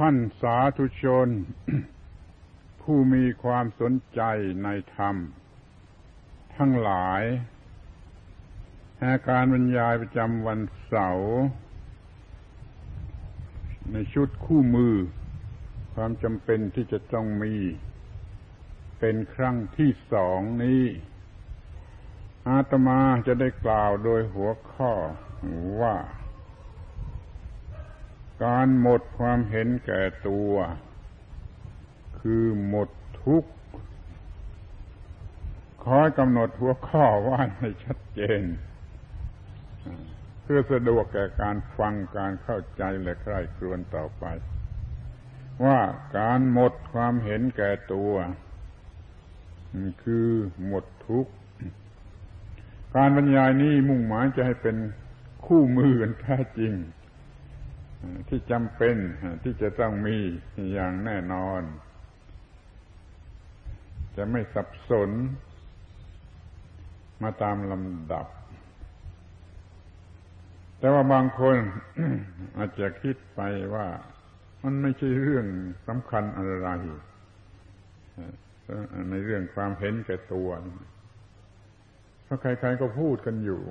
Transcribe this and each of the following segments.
ท่านสาธุชน ผู้มีความสนใจในธรรม ทั้งหลายอาการบรรยายประจำวันเสาร์ในชุดคู่มือ ความจำเป็นที่จะต้องมี เป็นครั้งที่สองนี้ อาตมาจะได้กล่าวโดยหัวข้อว่า การหมดความเห็นแก่ตัว คือหมดทุกข์ขอกำหนดหัวข้อว่าให้ชัดเจน เพื่อสะดวกแก่การฟังการเข้าใจและใคร่ครวญต่อไป ว่าการหมดความเห็นแก่ตัว คือหมดทุกข์ การบรรยายนี้มุ่งหมายจะให้เป็นคู่มือกันแท้จริง ที่จำเป็นที่จะต้องมีอย่างแน่นอน จะไม่สับสน มาตามลำดับ แต่ว่าบางคนอาจจะคิดไปว่ามันไม่ใช่เรื่องสำคัญอะไรในเรื่องความเห็นแก่ตัว เพราะใครๆก็พูดกันอยู่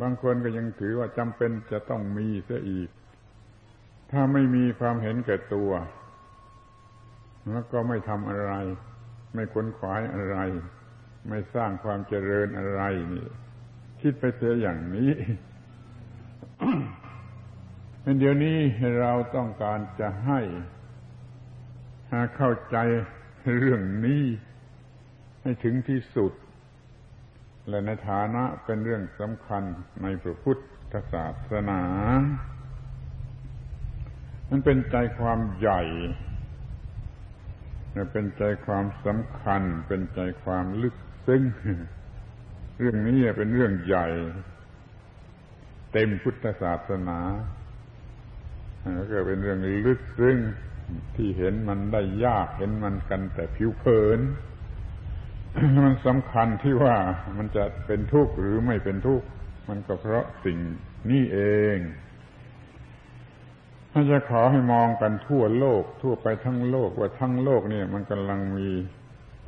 บางคนก็ยังถือว่าจำเป็นจะต้องมีเสียอีก ถ้าไม่มีความเห็นแก่ตัว แล้วก็ไม่ทำอะไร ไม่ค้นขวายอะไร ไม่สร้างความเจริญอะไรนี่คิดไปเสียอย่างนี้เป็นเดี๋ยวนี้เราต้องการจะให้เข้าใจเรื่องนี้ให้ถึงที่สุด และในฐานะเป็นเรื่องสำคัญในพระพุทธศาสนา มันเป็นใจความใหญ่ เป็นใจความสำคัญ เป็นใจความลึกซึ้ง เรื่องนี้เป็นเรื่องใหญ่ เต็มพุทธศาสนาแล้วก็เป็นเรื่องลึกซึ้งที่เห็นมันได้ยากเห็นมันกันแต่ผิวเผิน มันสำคัญที่ว่ามันจะเป็นทุกข์หรือไม่เป็นทุกข์มันก็เพราะสิ่งนี้เองถ้าจะขอให้มองกันทั่วโลก ทั่วไปทั้งโลกว่าทั้งโลกเนี่ย มันกำลังมี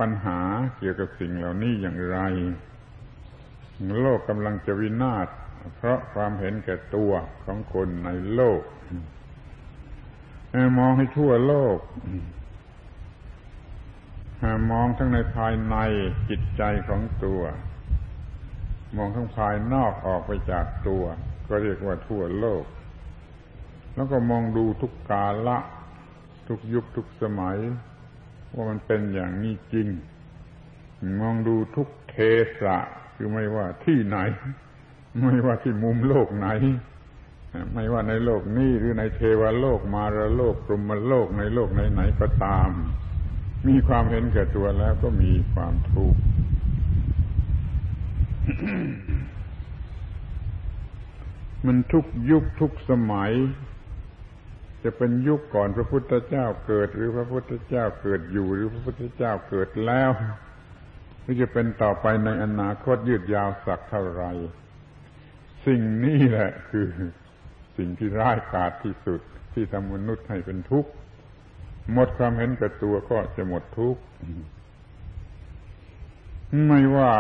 ปัญหาเกี่ยวกับสิ่งเหล่านี้อย่างไร โลกกำลังจะวินาศเพราะความเห็นแก่ตัวของคนในโลกมองให้ทั่วโลก มองทั้งในภายในจิตใจของตัว มองทั้งภายนอกออกไปจากตัว ก็เรียกว่าทั่วโลก แล้วก็มองดูทุกกาละ ทุกยุคทุกสมัย ว่ามันเป็นอย่างนี้จริง มองดูทุกเทสะคือไม่ว่าที่ไหน ไม่ว่าที่มุมโลกไหน ไม่ว่าในโลกนี้หรือในเทวโลกมารโลกปรุมโลกในโลกไหนๆก็ตาม มีความเห็นแก่ตัวแล้วก็มีความทุกข์มันทุกยุคทุกสมัย จะเป็นยุคก่อนพระพุทธเจ้าเกิด หรือพระพุทธเจ้าเกิดอยู่ หรือพระพุทธเจ้าเกิดแล้วหรือจะเป็นต่อไปในอนาคตยืดยาวสักเท่าไรสิ่งนี้แหละคือสิ่งที่ร้ายกาจที่สุดที่ทำมนุษย์ให้เป็นทุกข์ หมดความเห็นแก่ตัวก็จะหมดทุกข์ไม่ว่า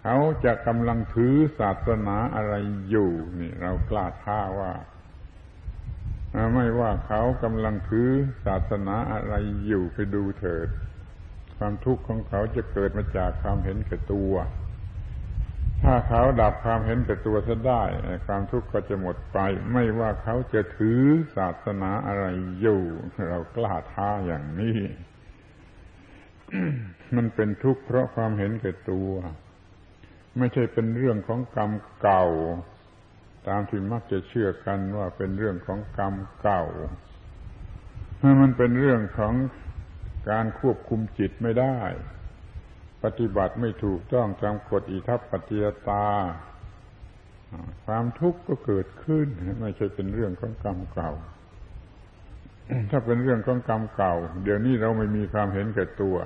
เขาจะกำลังถือศาสนาอะไรอยู่นี่ เรากล้าท้าว่าไม่ว่าเขากำลังถือศาสนาอะไรอยู่ไปดูเถิด ความทุกข์ของเขาจะเกิดมาจากความเห็นแก่ตัว ถ้าเขาดับความเห็นแต่ตัวซะได้ ความทุกข์ก็จะหมดไป ไม่ว่าเขาจะถือศาสนาอะไรอยู่ เรากล้าท้าอย่างนี้ มันเป็นทุกข์เพราะความเห็นแก่ตัว ไม่ใช่เป็นเรื่องของกรรมเก่า ตามที่มักจะเชื่อกันว่าเป็นเรื่องของกรรมเก่ามันเป็นเรื่องของการควบคุมจิตไม่ได้ ปฏิบัติไม่ถูกต้องตามกฎอิทัปปัจจยตา ความทุกข์ก็เกิดขึ้น ไม่ใช่เป็นเรื่องของกรรมเก่า ถ้าเป็นเรื่องของกรรมเก่า เดี๋ยวนี้เราไม่มีความเห็นแก่ตัว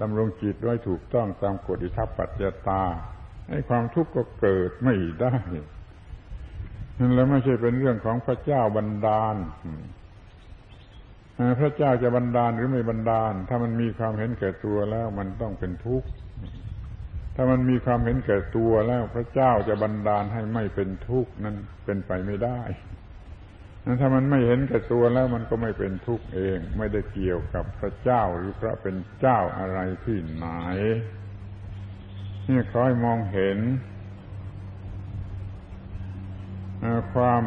ดำรงจิตไว้ถูกต้องตามกฎอิทัปปัจจยตา ให้ความทุกข์ก็เกิดไม่ได้แล้วไม่ใช่เป็นเรื่องของพระเจ้าบันดาล พระเจ้าจะบันดาลหรือไม่บันดาล ถ้ามันมีความเห็นแก่ตัวแล้วมันต้องเป็นทุกข์ถ้ามันมีความเห็นแก่ตัวแล้วพระเจ้าจะบันดาลให้ไม่เป็นทุกข์นั้นเป็นไปไม่ได้ถ้ามันไม่เห็นแก่ตัวแล้วมันก็ไม่เป็นทุกข์เอง ไม่ได้เกี่ยวกับพระเจ้าหรือพระเป็นเจ้าอะไรที่ไหนนี่คอยมองเห็นความ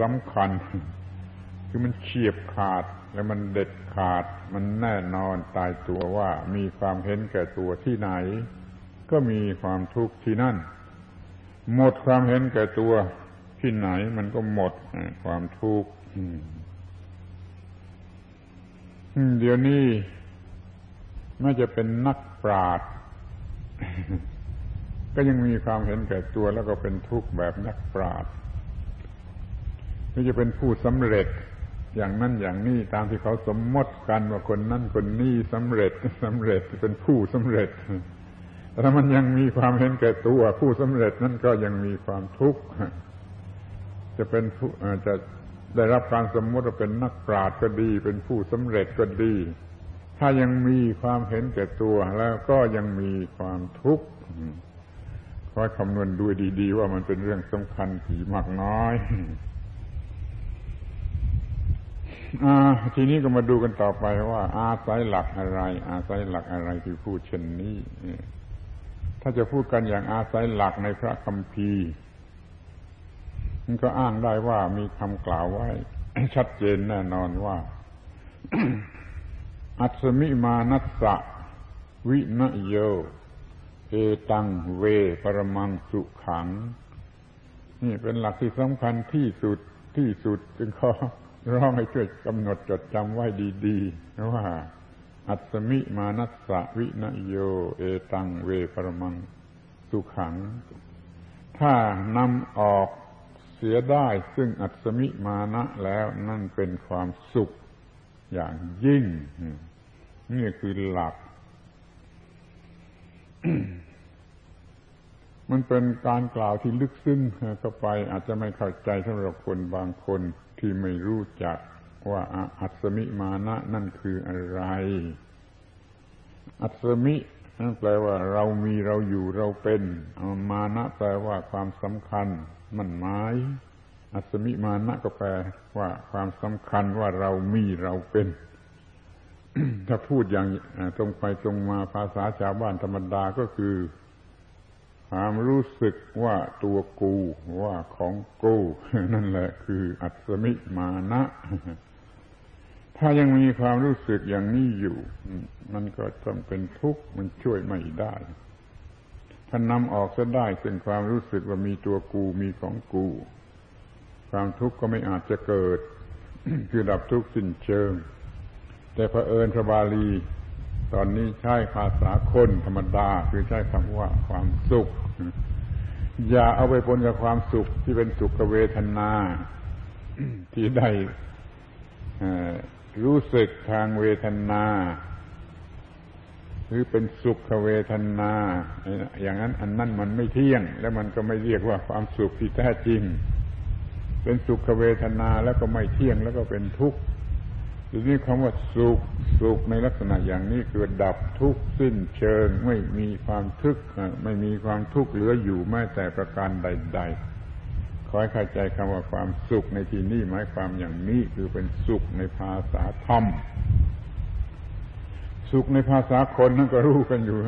สำคัญ คือมันเฉียบขาดและมันเด็ดขาด มันแน่นอนตายตัวว่ามีความเห็นแก่ตัวที่ไหน ก็มีความทุกข์ที่นั่น หมดความเห็นแก่ตัวที่ไหนมันก็หมดความทุกข์เดี๋ยวนี้น่าจะเป็นนักปราชญ์ก็ยังมีความเห็นแก่ตัวแล้วก็เป็นทุกข์แบบนักปราชญ์นี่จะเป็นผู้สำเร็จ อย่างนั้นอย่างนี้ตามที่เขาสมมติกันว่าคนนั้นคนนี้สำเร็จสำเร็จเป็นผู้สำเร็จแต่ถ้ามันยังมีความเห็นแก่ตัวผู้สำเร็จนั้นก็ยังมีความทุกข์จะเป็นผู้จะได้รับการสมมติว่าเป็นนักปราชญ์ก็ดี เป็นผู้สำเร็จก็ดี ถ้ายังมีความเห็นแก่ตัวแล้วก็ยังมีความทุกข์คอยคำนวณดูดี ๆ ว่ามันเป็นเรื่องสำคัญกี่มากน้อย ทีนี้ก็มาดูกันต่อไปว่า อาศัยหลักอะไร อาศัยหลักอะไรที่พูดเช่นนี้ถ้าจะพูดกันอย่างอาศัยหลักในพระคัมภีร์มันก็อ้างได้ว่ามีคำกล่าวไว้ ชัดเจนแน่นอนว่า อัศมิมานัสสะวินโย เอตังเวปรมังสุขัง นี่เป็นหลักที่สำคัญที่สุดที่สุดจึงขอ ร้องให้ช่วยกำหนดจดจำไว้ดีๆว่า อัศมิมานัสสะวินโย เอตังเวปรมัง สุขัง ถ้านำออกเสียได้ซึ่งอัศมิมานะแล้วนั่นเป็นความสุขอย่างยิ่ง นี่คือหลัก มันเป็นการกล่าวที่ลึกซึ้งเข้าไปอาจจะไม่เข้าใจสำหรับคนบางคน ที่ไม่รู้จักว่าอัศมิมานะนั่นคืออะไร อัศมินั่นแปลว่าเรามีเราอยู่เราเป็นมานะแปลว่าความสำคัญ มันหมาย อัศมิมานะก็แปลว่าความสำคัญว่าเรามีเราเป็น ถ้าพูดอย่างตรงไปตรงมาภาษาชาวบ้านธรรมดาก็คือ ความรู้สึกว่าตัวกูว่าของกูนั่นแหละคืออัศมิมานะ ถ้ายังมีความรู้สึกอย่างนี้อยู่ มันก็ต้องเป็นทุกข์มันช่วยไม่ได้ ถ้านำออกซะได้ซึ่งความรู้สึกว่ามีตัวกูมีของกู ความทุกข์ก็ไม่อาจจะเกิด คือดับทุกข์สิ้นเชิง แต่พระเอิญพระบาลี ตอนนี้ใช้ภาษาคนธรรมดา คือใช้คำว่าความสุข อย่าเอาไปปนกับความสุขที่เป็นสุขเวทนา ที่ได้รู้สึกทางเวทนา หรือเป็นสุขเวทนา อย่างนั้นอันนั้นมันไม่เที่ยง และมันก็ไม่เรียกว่าความสุขที่แท้จริง เป็นสุขเวทนาแล้วก็ไม่เที่ยงแล้วก็เป็นทุกข์ ทีนี้คำว่าสุขสุขในลักษณะอย่างนี้คือดับทุกข์สิ้นเชิงไม่มีความทุกข์ไม่มีความทุกข์เหลืออยู่แม้แต่ประการใด ๆ ขอให้เข้าใจคำว่าความสุขในที่นี้หมายความอย่างนี้คือเป็นสุขในภาษาธรรม สุขในภาษาคนนั่นก็รู้กันอยู่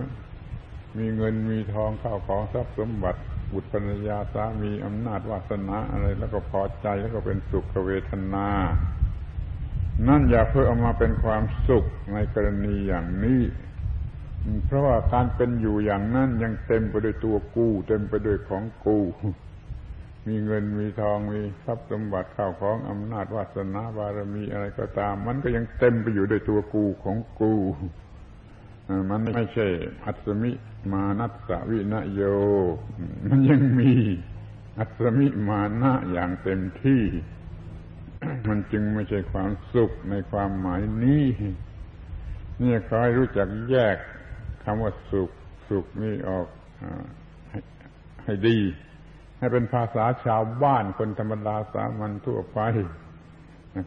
มีเงินมีทองข้าวของทรัพย์สมบัติบุตรภรรยาสามีอำนาจวาสนาอะไรแล้วก็พอใจแล้วก็เป็นสุขเวทนา นั่นอย่าเพื่อเอามาเป็นความสุขในกรณีอย่างนี้ เพราะว่าการเป็นอยู่อย่างนั้นยังเต็มไปด้วยตัวกู เต็มไปด้วยของกู มีเงินมีทองมีทรัพย์สมบัติข้าวของอำนาจวาสนาบารมีอะไรก็ตาม มันก็ยังเต็มไปอยู่ด้วยตัวกูของกูมันไม่ใช่อัศมิมานัสสวินโย มันยังมีอัศมิมานะอย่างเต็มที่ มันจึงไม่ใช่ความสุขในความหมายนี้นี่คอยรู้จักแยกคำว่าสุข สุขนี่ออกให้ดี ให้เป็นภาษาชาวบ้านคนธรรมดาสามัญทั่วไป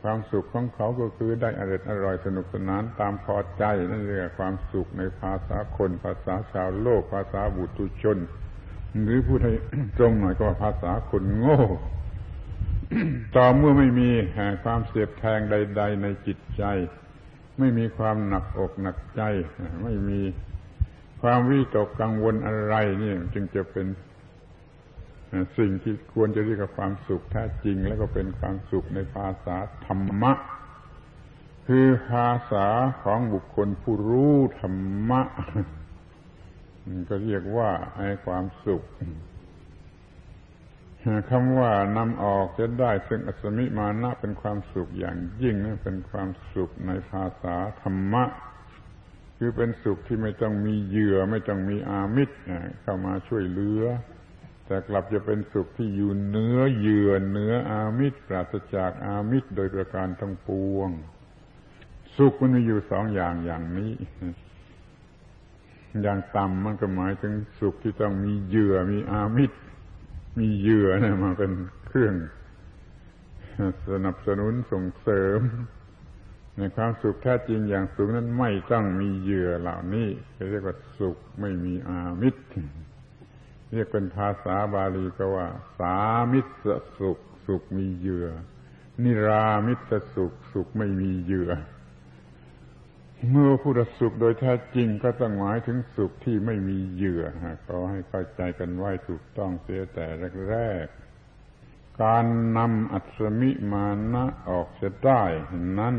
ความสุขของเขาก็คือได้อร่อยอร่อยสนุกสนานตามพอใจนั่นเรียกความสุขในภาษาคน ภาษาชาวโลก ภาษาบุตุชน หรือพูดให้ตรงหน่อยก็ว่าภาษาคนโง่ ต่อเมื่อไม่มีความเสียบแทงใด ๆ ในจิตใจ ไม่มีความหนักอกหนักใจ ไม่มีความวิตกกังวลอะไรนี่จึงจะเป็นสิ่งที่ควรจะเรียกว่าความสุขแท้จริง แล้วก็เป็นความสุขในภาษาธรรมะ คือภาษาของบุคคลผู้รู้ธรรมะก็เรียกว่าไอ้ความสุข คำว่านำออกจะได้ซึ่งอสมิมานะเป็นความสุขอย่างยิ่งเป็นความสุขในภาษาธรรมะ คือเป็นสุขที่ไม่ต้องมีเหยื่อไม่ต้องมีอามิตรเข้ามาช่วยเหลือ แต่กลับจะเป็นสุขที่อยู่เนื้อเยื่อเนื้ออามิตรปราศจากอามิตรโดยประการทั้งปวง สุขมันมีอยู่สองอย่างอย่างนี้ อย่างต่ำมันก็หมายถึงสุขที่ต้องมีเหยื่อมีอามิตร มีเหยื่อเนี่ยมาเป็นเครื่องสนับสนุนส่งเสริม ในความสุขแท้จริงอย่างสูงนั้นไม่ต้องมีเหยื่อเหล่านี้เรียกว่าสุขไม่มีอามิตรเรียกเป็นภาษาบาลีก็ว่า สามิตรสุข สุขมีเหยื่อ นิรามิตรสุข สุขไม่มีเหยื่อ เมื่อพูดสุขโดยแท้จริงก็ต้องหมายถึงสุขที่ไม่มีเหยื่อขอให้เข้าใจกันไว้ถูกต้องเสียแต่แรกๆการนำอัศมิมานะออกจะได้นั้น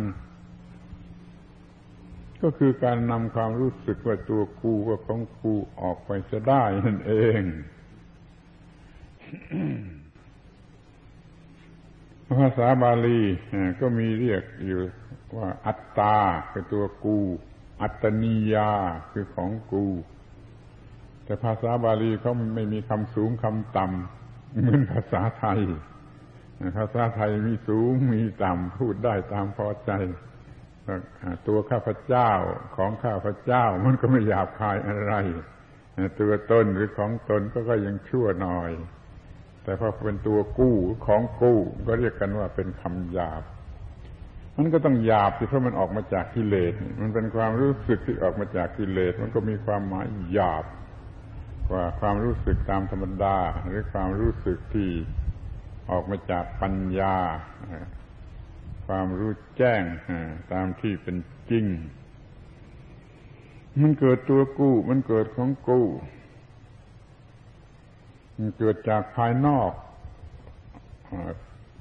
ก็คือการนำความรู้สึกว่าตัวกูว่าของกูออกไปจะได้นั่นเอง ภาษาบาลีก็มีเรียกอยู่ ว่าอัตตาคือตัวกู อัตนิยาคือของกู แต่ภาษาบาลีเขาไม่มีคำสูงคำต่ำเหมือนภาษาไทย ภาษาไทยมีสูงมีต่ำพูดได้ตามพอใจตัวข้าพเจ้าของข้าพเจ้ามันก็ไม่หยาบคายอะไร ตัวตนหรือของตนก็ก็ยังชั่วหน่อย แต่พอเป็นตัวกู้ของกู้ก็เรียกกันว่าเป็นคำหยาบ มันก็ต้องหยาบสิเพราะมันออกมาจากกิเลส มันเป็นความรู้สึกที่ออกมาจากกิเลส มันก็มีความหมายหยาบ กว่าความรู้สึกตามธรรมดา หรือความรู้สึกที่ออกมาจากปัญญา ความรู้แจ้งตามที่เป็นจริง มันเกิดตัวกู้ มันเกิดของกู้ มันเกิดจากภายนอก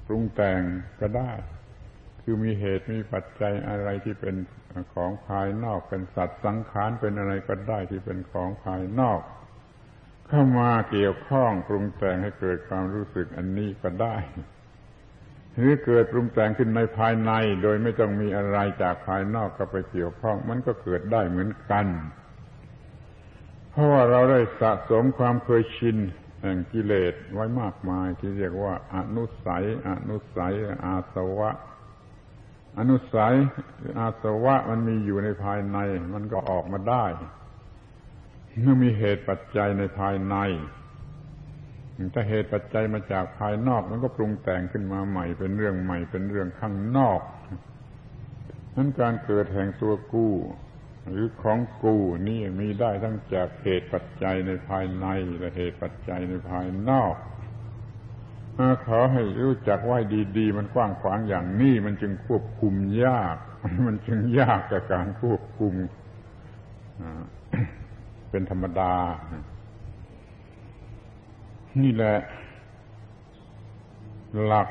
ปรุงแต่งก็ได้ คือมีเหตุมีปัจจัยอะไรที่เป็นของภายนอก เป็นสัตว์สังขารเป็นอะไรก็ได้ที่เป็นของภายนอก เข้ามาเกี่ยวข้องปรุงแต่งให้เกิดความรู้สึกอันนี้ก็ได้หรือเกิดปรุงแต่งขึ้นในภายใน โดยไม่ต้องมีอะไรจากภายนอกก็ไปเกี่ยวข้อง มันก็เกิดได้เหมือนกัน เพราะว่าเราได้สะสมความเคยชินแห่งกิเลสไว้มากมายที่เรียกว่าอนุสัย อนุสัย อาสวะ อนุสัยอาสวะมันมีอยู่ในภายใน มันก็ออกมาได้เมื่อมีเหตุปัจจัยในภายในถ้าเหตุปัจจัยมาจากภายนอก มันก็ปรุงแต่งขึ้นมาใหม่ เป็นเรื่องใหม่ เป็นเรื่องข้างนอกนั้นการเกิดแห่งตัวกู้ หรือของกู้นี่มีได้ทั้งจากเหตุปัจจัยในภายในและเหตุปัจจัยในภายนอก ขอให้รู้จักไว้ดีๆ มันกว้างขวางอย่างนี้ มันจึงควบคุมยาก มันจึงยากกับการควบคุมเป็นธรรมดา นี่แหละ หลัก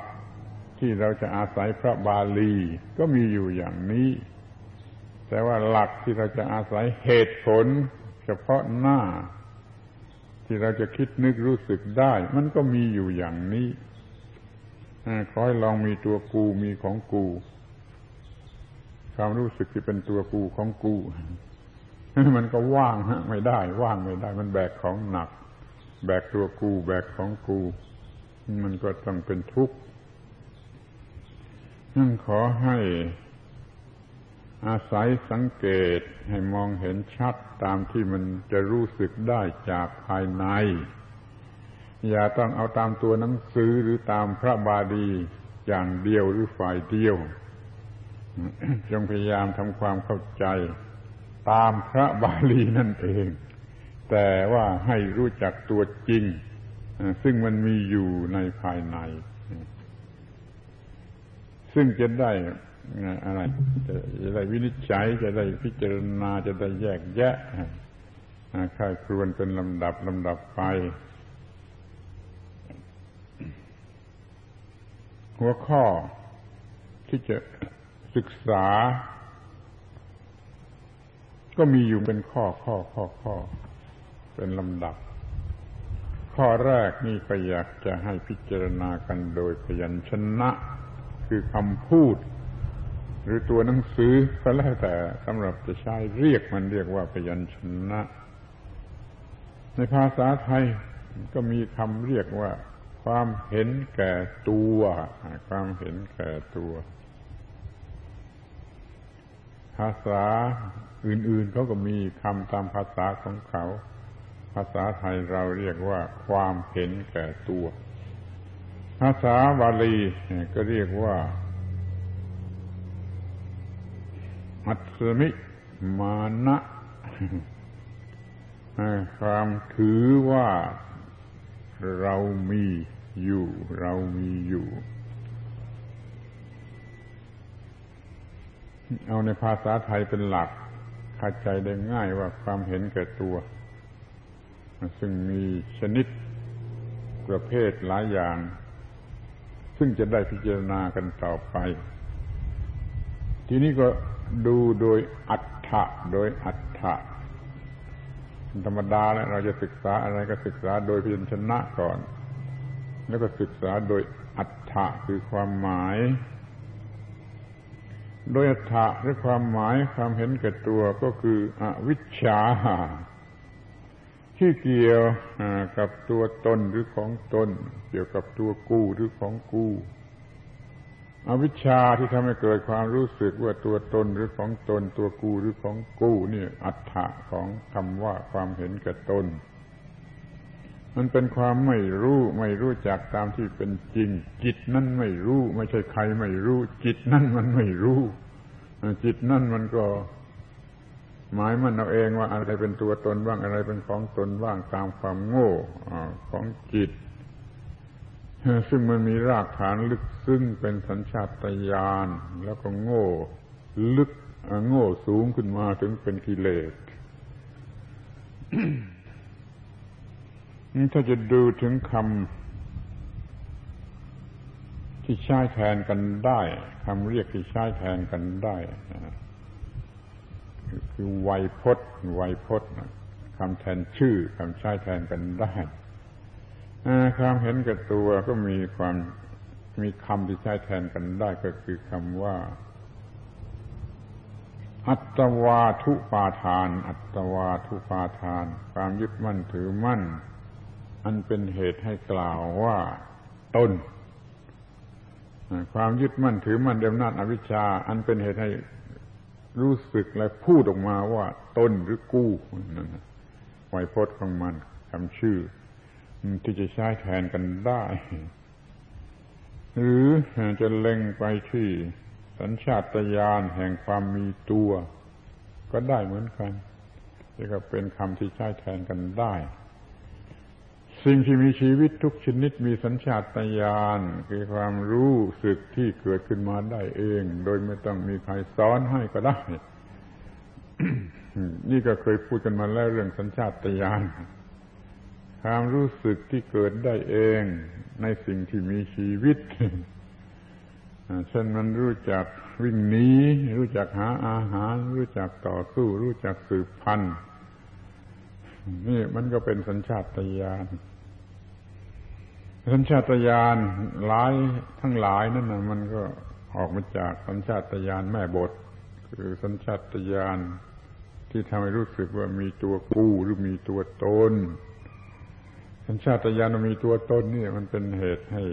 ที่เราจะอาศัยพระบาลี ก็มีอยู่อย่างนี้ แต่ว่าหลักที่เราจะอาศัยเหตุผล เฉพาะหน้า ที่เราจะคิดนึกรู้สึกได้ มันก็มีอยู่อย่างนี้ขอให้ลองมีตัวกูมีของกูความรู้สึกที่เป็นตัวกูของกูมันก็ว่างฮะไม่ได้ ว่างไม่ได้ มันแบกของหนัก แบกตัวกูแบกของกู มันก็ต้องเป็นทุกข์นั่นขอให้ อาศัยสังเกตให้มองเห็นชัดตามที่มันจะรู้สึกได้จากภายใน อย่าต้องเอาตามตัวหนังสือหรือตามพระบาลีอย่างเดียวหรือฝ่ายเดียว จงพยายามทำความเข้าใจ ตามพระบาลีนั่นเอง แต่ว่าให้รู้จักตัวจริง ซึ่งมันมีอยู่ในภายใน ซึ่งจะได้ อะไรจะได้วินิจฉัยจะได้พิจารณาจะได้แยกแยะค่ายครวนเป็นลำดับลำดับไป หัวข้อที่จะศึกษา ก็มีอยู่เป็นข้อข้อข้อข้อเป็นลำดับ ข้อแรกนี่ก็อยากจะให้พิจารณากันโดยพยัญชนะ คือคำพูด หรือตัวหนังสือก็แล้วแต่สำหรับจะใช้เรียกมันเรียกว่าพยัญชนะ ในภาษาไทยก็มีคำเรียกว่า ความเห็นแก่ตัว ความเห็นแก่ตัว ภาษาอื่นๆเขาก็มีคำตามภาษาของเขา ภาษาไทยเราเรียกว่า ความเห็นแก่ตัว ภาษาบาลีก็เรียกว่า อัตสมิ มานะความถือว่าเรามีอยู่ เรามีอยู่ เอาในภาษาไทยเป็นหลักเข้าใจได้ง่ายว่าความเห็นแก่ตัว ซึ่งมีชนิดประเภทหลายอย่าง ซึ่งจะได้พิจารณากันต่อไป ทีนี้ก็ ดูโดยอัฏฐะโดยอัฏฐะธรรมดาแล้วเราจะศึกษาอะไรก็ศึกษาโดยพิจชนะก่อน แล้วก็ศึกษาโดยอัฏฐะคือความหมาย โดยอัฏฐะหรือความหมายความเห็นแก่ตัวก็คืออวิชชาที่เกี่ยวกับตัวตนหรือของตน เกี่ยวกับตัวกู้หรือของกู้ อวิชชาที่ทำให้เกิดความรู้สึกว่าตัวตนหรือของตน ตัวกูหรือของกูนี่อัฏฐะของคำว่าความเห็นแก่ตน มันเป็นความไม่รู้ไม่รู้จักตามที่เป็นจริง จิตนั่นไม่รู้ ไม่ใช่ใครไม่รู้ จิตนั่นมันไม่รู้จิตนั่นมันก็ หมายมันเอาเองว่าอะไรเป็นตัวตนบ้างอะไรเป็นของตนบ้างตามความโง่ของจิต ซึ่งมันมีรากฐานลึกซึ้งเป็นสัญชาตญาณแล้วก็โง่ลึกโง่สูงขึ้นมาถึงเป็นกิเลสถ้าจะดูถึงคำที่ใช้แทนกันได้คำเรียกที่ใช้แทนกันได้คือไวยพจน์ไวยพจน์คำแทนชื่อคำใช้แทนกันได้ ความเห็นกับตัวก็มีความมีคำที่ใช้แทนกันได้ก็คือคำว่า อัตวาทุปาทาน อัตวาทุปาทาน ความยึดมั่นถือมั่น อันเป็นเหตุให้กล่าวว่าตนความยึดมั่นถือมั่นเดิมนาจอวิชชา อันเป็นเหตุให้รู้สึกและพูดออกมาว่าตนหรือกู้นั่นไวยพจน์ของมันคำชื่อ ที่จะใช้แทนกันได้ หรือจะเล็งไปที่สัญชาตญาณแห่งความมีตัว ก็ได้เหมือนกันนี่ก็เป็นคำที่ใช้แทนกันได้ สิ่งที่มีชีวิตทุกชนิดมีสัญชาตญาณคือความรู้สึกที่เกิดขึ้นมาได้เอง โดยไม่ต้องมีใครสอนให้ก็ได้ นี่ก็เคยพูดกันมาแล้วเรื่องสัญชาตญาณ ความรู้สึกที่เกิดได้เองในสิ่งที่มีชีวิตเช่นมันรู้จักวิ่งหนีรู้จักหาอาหาร รู้จักต่อสู้ รู้จักสืบพันธุ์นี่มันก็เป็นสัญชาตญาณสัญชาตญาณหลายทั้งหลายนั่นนะมันก็ออกมาจากสัญชาตญาณแม่บท คือสัญชาตญาณที่ทำให้รู้สึกว่ามีตัวกู้หรือมีตัวตน สัญชาตญาณมีตัวตนนี่มันเป็นเหตุให้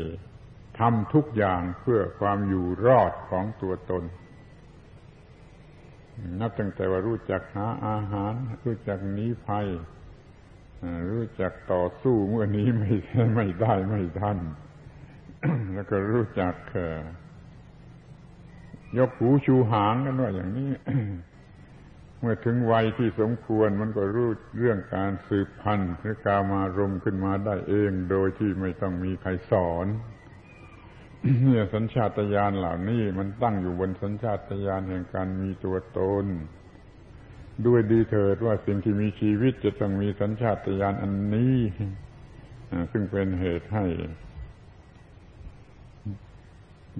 ทำทุกอย่างเพื่อความอยู่รอดของตัวตน นับตั้งแต่ว่ารู้จักหาอาหาร รู้จักหนีภัย รู้จักต่อสู้เมื่อนี้ไม่ไม่ได้ไม่ทัน แล้วก็รู้จักยกหูชูหางกันว่าอย่างนี้ เมื่อถึงวัยที่สมควรมันก็รู้เรื่องการสืบพันธุ์หรือกามารมขึ้นมาได้เองโดยที่ไม่ต้องมีใครสอนเนี่ยสัญชาตญาณเหล่านี้มันตั้งอยู่บนสัญชาตญาณแห่งการมีตัวตน ด้วยดีเถิดว่าสิ่งที่มีชีวิตจะต้องมีสัญชาตญาณอันนี้ ซึ่งเป็นเหตุให้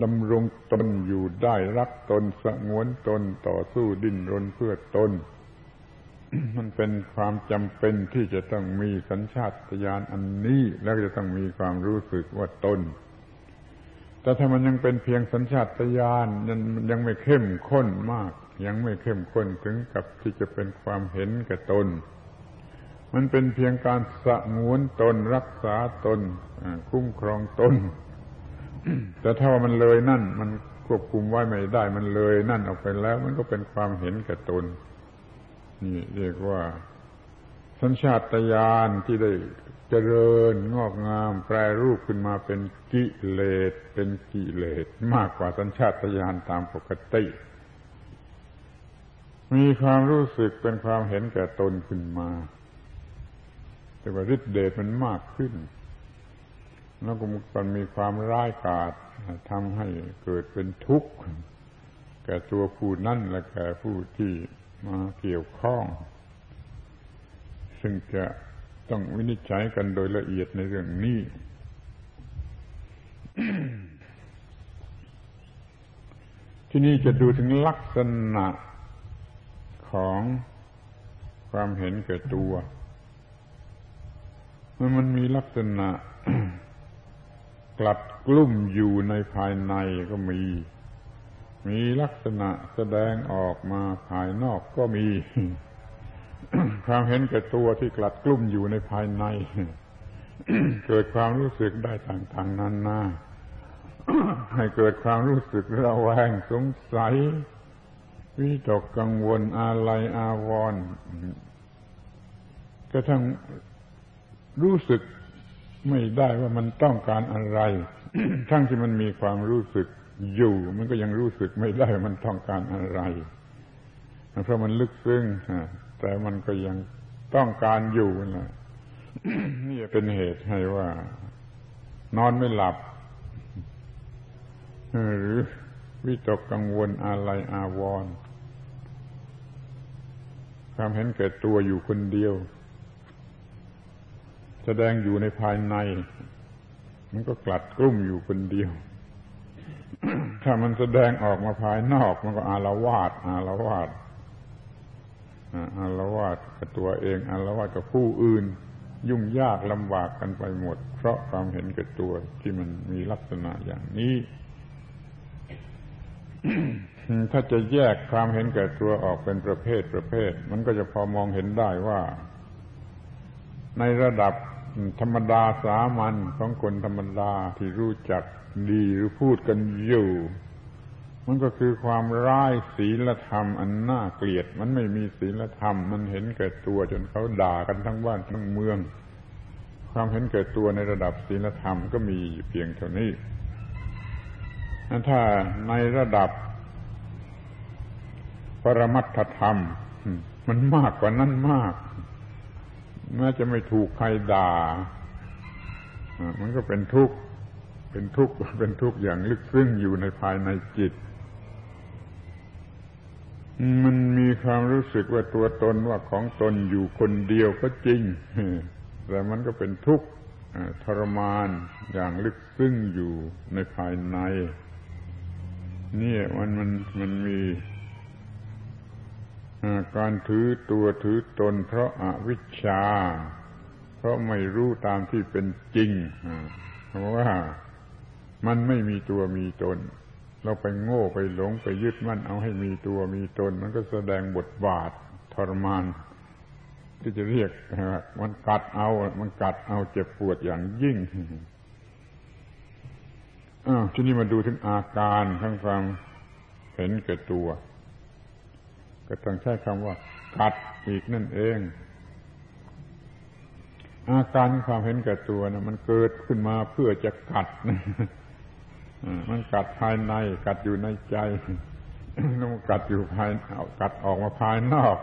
ดำรงตนอยู่ได้รักตนสงวนตนต่อสู้ดิ้นรนเพื่อตน มันเป็นความจำเป็นที่จะต้องมีสัญชาตญาณอันนี้ แล้วจะต้องมีความรู้สึกว่าตน แต่ถ้ามันยังเป็นเพียงสัญชาตญาณยังยังไม่เข้มข้นมาก ยังไม่เข้มข้นถึงกับที่จะเป็นความเห็นแก่ตน มันเป็นเพียงการสะงวนตนรักษาตน คุ้มครองตน แต่ถ้าว่ามันเลยนั่น มันควบคุมไว้ไม่ได้ มันเลยนั่นออกไปแล้ว มันก็เป็นความเห็นแก่ตน นี่เรียกว่า สัญชาตญาณที่ได้เจริญงอกงาม แปรรูปขึ้นมาเป็นกิเลสเป็นกิเลสมากกว่าสัญชาตญาณตามปกติ มีความรู้สึกเป็นความเห็นแก่ตนขึ้นมา แต่ว่าฤทธิเดชมันมากขึ้น แล้วก็มันมีความร้ายกาจทำให้เกิดเป็นทุกข์แก่ตัวผู้นั่นและแก่ผู้ที่มาเกี่ยวข้อง ซึ่งจะต้องวินิจฉัยกันโดยละเอียดในเรื่องนี้ที่นี่จะดูถึงลักษณะของความเห็นแก่ตัว มันมันมีลักษณะ กลัดกลุ่มอยู่ในภายในก็มี มีลักษณะแสดงออกมาภายนอกก็มี ความเห็นแก่ตัวที่กลัดกลุ่มอยู่ในภายใน เกิดความรู้สึกได้ต่างๆนานาให้เกิดความรู้สึกระแวงสงสัย วิตกกังวลอาลัยอาวรณ์กระทั่งรู้สึก ไม่ได้ว่ามันต้องการอะไร ทั้งที่มันมีความรู้สึกอยู่ มันก็ยังรู้สึกไม่ได้มันต้องการอะไร เพราะมันลึกซึ้งแต่มันก็ยังต้องการอยู่นะนี่เป็นเหตุให้ว่า นอนไม่หลับ หรือวิตกกังวลอะไรอาวรณ์ความเห็นแก่ตัวอยู่คนเดียว แสดงอยู่ในภายใน มันก็กลัดกลุ้มอยู่คนเดียว ถ้ามันแสดงออกมาภายนอก มันก็อารวาสอารวาสอารวาสกับตัวเองอารวาสกับผู้อื่น ยุ่งยากลำบากกันไปหมด เพราะความเห็นกับตัวที่มันมีลักษณะอย่างนี้ ถ้าจะแยกความเห็นแก่ตัวออกเป็นประเภทประเภท มันก็จะพอมองเห็นได้ว่า ในระดับ ธรรมดาสามัญของคนธรรมดาที่รู้จักดีหรือพูดกันอยู่ มันก็คือความร้ายศีลธรรมอันน่าเกลียด มันไม่มีศีลธรรม มันเห็นแก่ตัวจนเขาด่ากันทั้งบ้านทั้งเมือง ความเห็นแก่ตัวในระดับศีลธรรมก็มีเพียงเท่านี้ถ้าในระดับปรมัตถธรรม มันมากกว่านั้นมาก แม้จะไม่ถูกใครด่า มันก็เป็นทุกข์ เป็นทุกข์ เป็นทุกข์อย่างลึกซึ้งอยู่ในภายในจิต มันมีความรู้สึกว่าตัวตนว่าของตนอยู่คนเดียวก็จริง แต่มันก็เป็นทุกข์ทรมานอย่างลึกซึ้งอยู่ในภายใน นี่มันมันมันมี การถือตัวถือตนเพราะอาวิชชา เพราะไม่รู้ตามที่เป็นจริงเพราะว่ามันไม่มีตัวมีตน เราไปโง่ไปหลงไปยึดมั่นเอาให้มีตัวมีตน มันก็แสดงบทบาททรมาน ที่จะเรียกมันกัดเอา มันกัดเอาเจ็บปวดอย่างยิ่งอ้าวทีนี้มาดูถึงอาการทั้งความเห็นแก่ตัว ก็ต้องใช้คำว่า กัดอีกนั่นเอง อาการความเห็นแก่ตัวนะมันเกิดขึ้นมาเพื่อจะกัดมันกัดภายใน กัดอยู่ในใจแล้วมันกัดอยู่ภายกัดออกมาภายนอก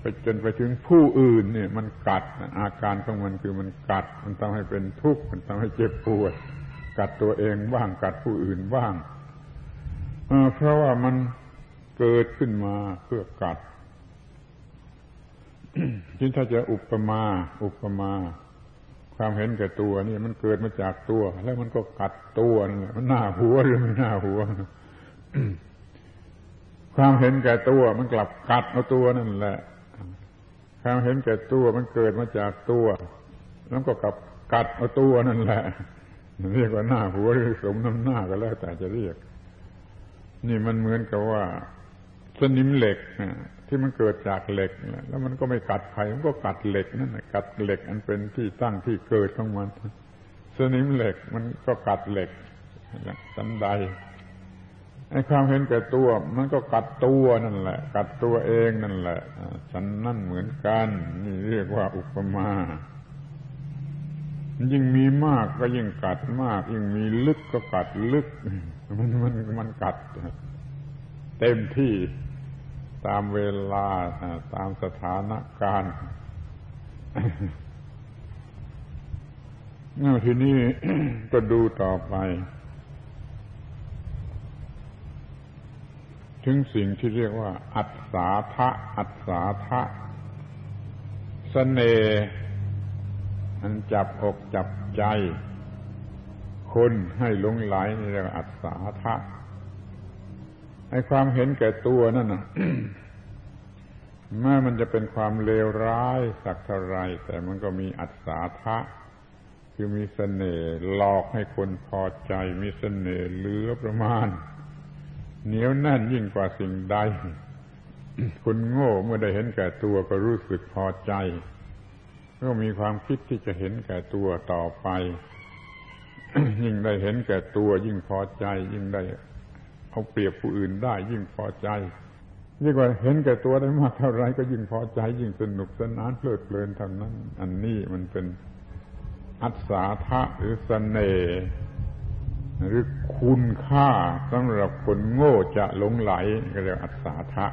ไปจนไปถึงผู้อื่นเนี่ย มันกัดอาการของมันคือมันกัด มันทำให้เป็นทุกข์มันทำให้เจ็บปวด กัดตัวเองบ้างกัดผู้อื่นบ้างเพราะว่ามัน เกิดขึ้นมาเพื่อกัดที่ถ้าจะอุปมา อุปมา ความเห็นแก่ตัวนี่มันเกิดมาจากตัว แล้วมันก็กัดตัวนั่นแหละมันหน้าหัวหรือไม่หน้าหัวความเห็นแก่ตัวมันกลับกัดเอาตัวนั่นแหละ ความเห็นแก่ตัวมันเกิดมาจากตัว แล้วก็กลับกัดเอาตัวนั่นแหละ เรียกว่าหน้าหัวหรือสมน้ำหน้าก็แล้วแต่จะเรียก นี่มันเหมือนกับว่า สนิมเหล็กที่มันเกิดจากเหล็ก แล้วมันก็ไม่กัดใครมันก็กัดเหล็กนั่นแหละกัดเหล็กอันเป็นที่ตั้งที่เกิดของมัน สนิมเหล็กมันก็กัดเหล็กสันใดไอ้ความเห็นแก่ตัว มันก็กัดตัวนั่นแหละ กัดตัวเองนั่นแหละฉันนั่นเหมือนกัน นี่เรียกว่าอุปมายิ่งมีมากก็ยิ่งกัดมาก ยิ่งมีลึกก็กัดลึก มันมันมันกัด เต็มที่ ตามเวลาตามสถานการณ์ทีนี้ก็ดูต่อไป ถึงสิ่งที่เรียกว่า อัศาทะอัศาทะสเสน่ห์อันจับอกจับใจ คนให้ลงไหลนี่เรียกว่าอัศาทะ ไอ้ความเห็นแก่ตัวนั่นน่ะแม้มันจะเป็นความเลวร้ายสักเท่าไรแต่มันก็มีอัศาทะ คือมีเสน่ห์หลอกให้คนพอใจ มีเสน่ห์เหลือประมาณ เหนียวแน่นยิ่งกว่าสิ่งใด คนโง่เมื่อได้เห็นแก่ตัวก็รู้สึกพอใจ ก็มีความคิดที่จะเห็นแก่ตัวต่อไป ยิ่งได้เห็นแก่ตัว ยิ่งพอใจ ยิ่งได้ เอาเปรียบผู้อื่นได้ยิ่งพอใจยิ่งกว่าเห็นแก่ตัวได้มากเท่าไรก็ยิ่งพอใจ ยิ่งสนุกสนานเพลิดเพลินท่านั้น อันนี้มันเป็นอัศาทะหรือสเสน่ห์หรือคุณค่าสำหรับคนโง่จะหลงไหลก็เรียกอัศาทะ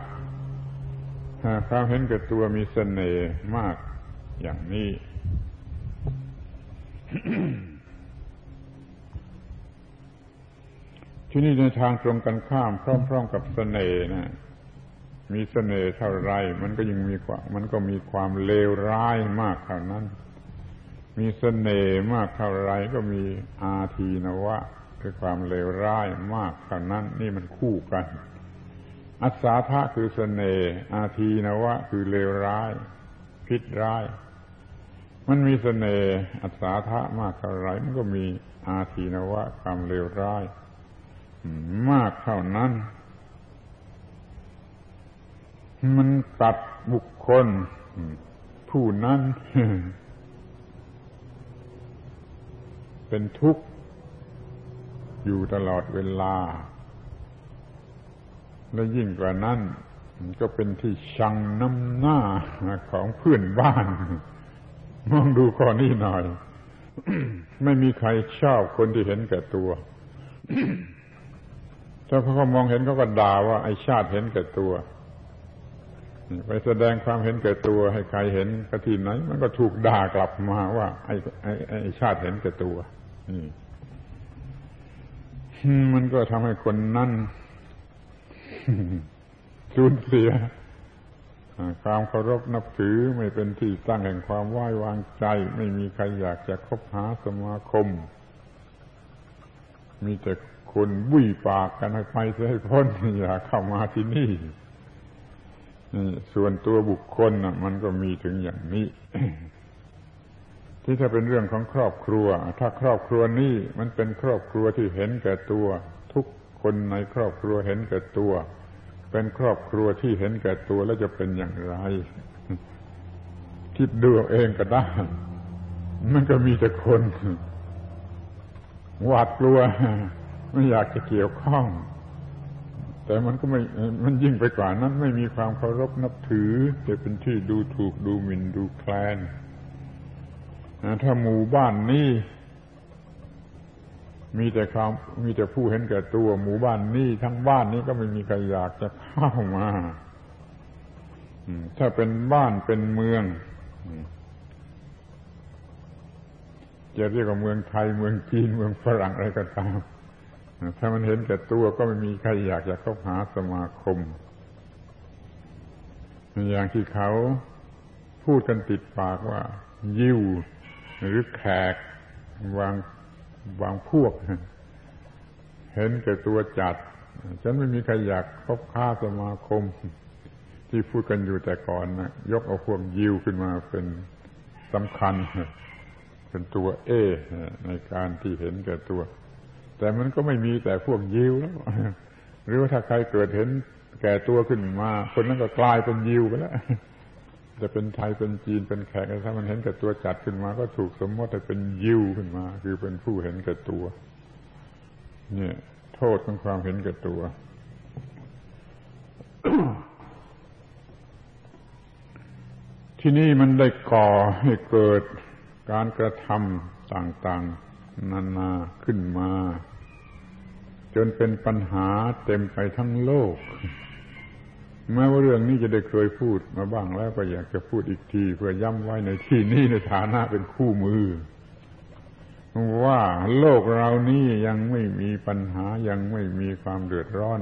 ความเห็นแก่ตัวมีสเสน่ห์มากอย่างนี้ ที่นี่ในทางตรงกันข้ามพร้อมๆกับสเสน่ห์นะ มีสเสน่ห์เท่าไร มันก็ยังมีความมันก็มีความเลวร้ายมากเท่านั้น มีสเสน่ห์มากเท่าไรก็มีอาทีนวะคือความเลวร้ายมากเท่านั้น นี่มันคู่กัน อัศาธะคือสเสน่ห์อาทีนวะ คือเลวร้าย พิษร้าย มันมีสเสน่ห์อัศาธะมากเท่าไรมันก็มีอาทีนวะ ความเลวร้าย มากเท่านั้น มันตัดบุคคล ผู้นั้น เป็นทุกข์ อยู่ตลอดเวลา และยิ่งกว่านั้นก็เป็นที่ชังน้ำหน้าของเพื่อนบ้าน มองดูข้อนี้หน่อย ไม่มีใครชอบคนที่เห็นแก่ตัว ถ้าเขาก็มองเห็นเขาก็ด่าว่าไอ้ชาติเห็นแก่ตัว ไปแสดงความเห็นแก่ตัว ให้ใครเห็นกที่ไหน มันก็ถูกด่ากลับมาว่า ไอ้ไอ้ไอ้ชาติเห็นแก่ตัวนี่มันก็ทำให้คนนั่นสูญเสียความเคารพนับถือไม่เป็นที่ตั้งแห่งความไหว้วางใจ ไม่มีใครอยากจะคบหาสมาคม มีแต่ คนบุ้ยปากกันให้ไปเสียพ้นอย่าเข้ามาที่นี่ส่วนตัวบุคคลนะมันก็มีถึงอย่างนี้ ที่ถ้าเป็นเรื่องของครอบครัว ถ้าครอบครัวนี้มันเป็นครอบครัวที่เห็นแก่ตัว ทุกคนในครอบครัวเห็นแก่ตัว เป็นครอบครัวที่เห็นแก่ตัวแล้วจะเป็นอย่างไร คิดดูเองก็ได้ มันก็มีแต่คนหวาดกลัว ไม่อยากจะเกี่ยวข้อง แต่มันก็ไม่มันยิ่งไปกว่านั้น ไม่มีความเคารพนับถือจะเป็นที่ดูถูกดูหมิ่นดูแคลนถ้าหมู่บ้านนี้มีแต่ความมีแต่ผู้เห็นแก่ตัวหมู่บ้านนี้ทั้งบ้านนี้ก็ไม่มีใครอยากจะเข้ามาถ้าเป็นบ้านเป็นเมืองจะเรียกว่าเมืองไทยเมืองจีนเมืองฝรั่งอะไรก็ตาม ถ้ามันเห็นแก่ตัวก็ไม่มีใครอยากจะเข้าหาสมาคม อย่างที่เขาพูดกันติดปากว่า ยิวหรือแขกวางวางพวก เห็นแก่ตัวจัด ฉันไม่มีใครอยากคบค้าสมาคม ที่พูดกันอยู่แต่ก่อนนะยกเอาพวกยิวขึ้นมาเป็นสำคัญ เป็นตัวเอในการที่เห็นแก่ตัว แต่มันก็ไม่มีแต่พวกยิวแล้ว หรือว่าถ้าใครเกิดเห็นแก่ตัวขึ้นมา คนนั้นก็กลายเป็นยิวไปแล้วจะเป็นไทยเป็นจีนเป็นแขกถ้ามันเห็นแก่ตัวจัดขึ้นมา ก็ถูกสมมติให้เป็นยิวขึ้นมา คือเป็นผู้เห็นแก่ตัว เนี่ย โทษของความเห็นแก่ตัวที่นี่มันได้ก่อให้เกิดการกระทำต่าง ๆ นานาขึ้นมา จนเป็นปัญหาเต็มไปทั้งโลก แม้ว่าเรื่องนี้จะได้เคยพูดมาบ้างแล้วก็อยากจะพูดอีกที เพื่อย้ำไว้ในที่นี้ในฐานะเป็นคู่มือ ว่าโลกเรานี้ยังไม่มีปัญหายังไม่มีความเดือดร้อน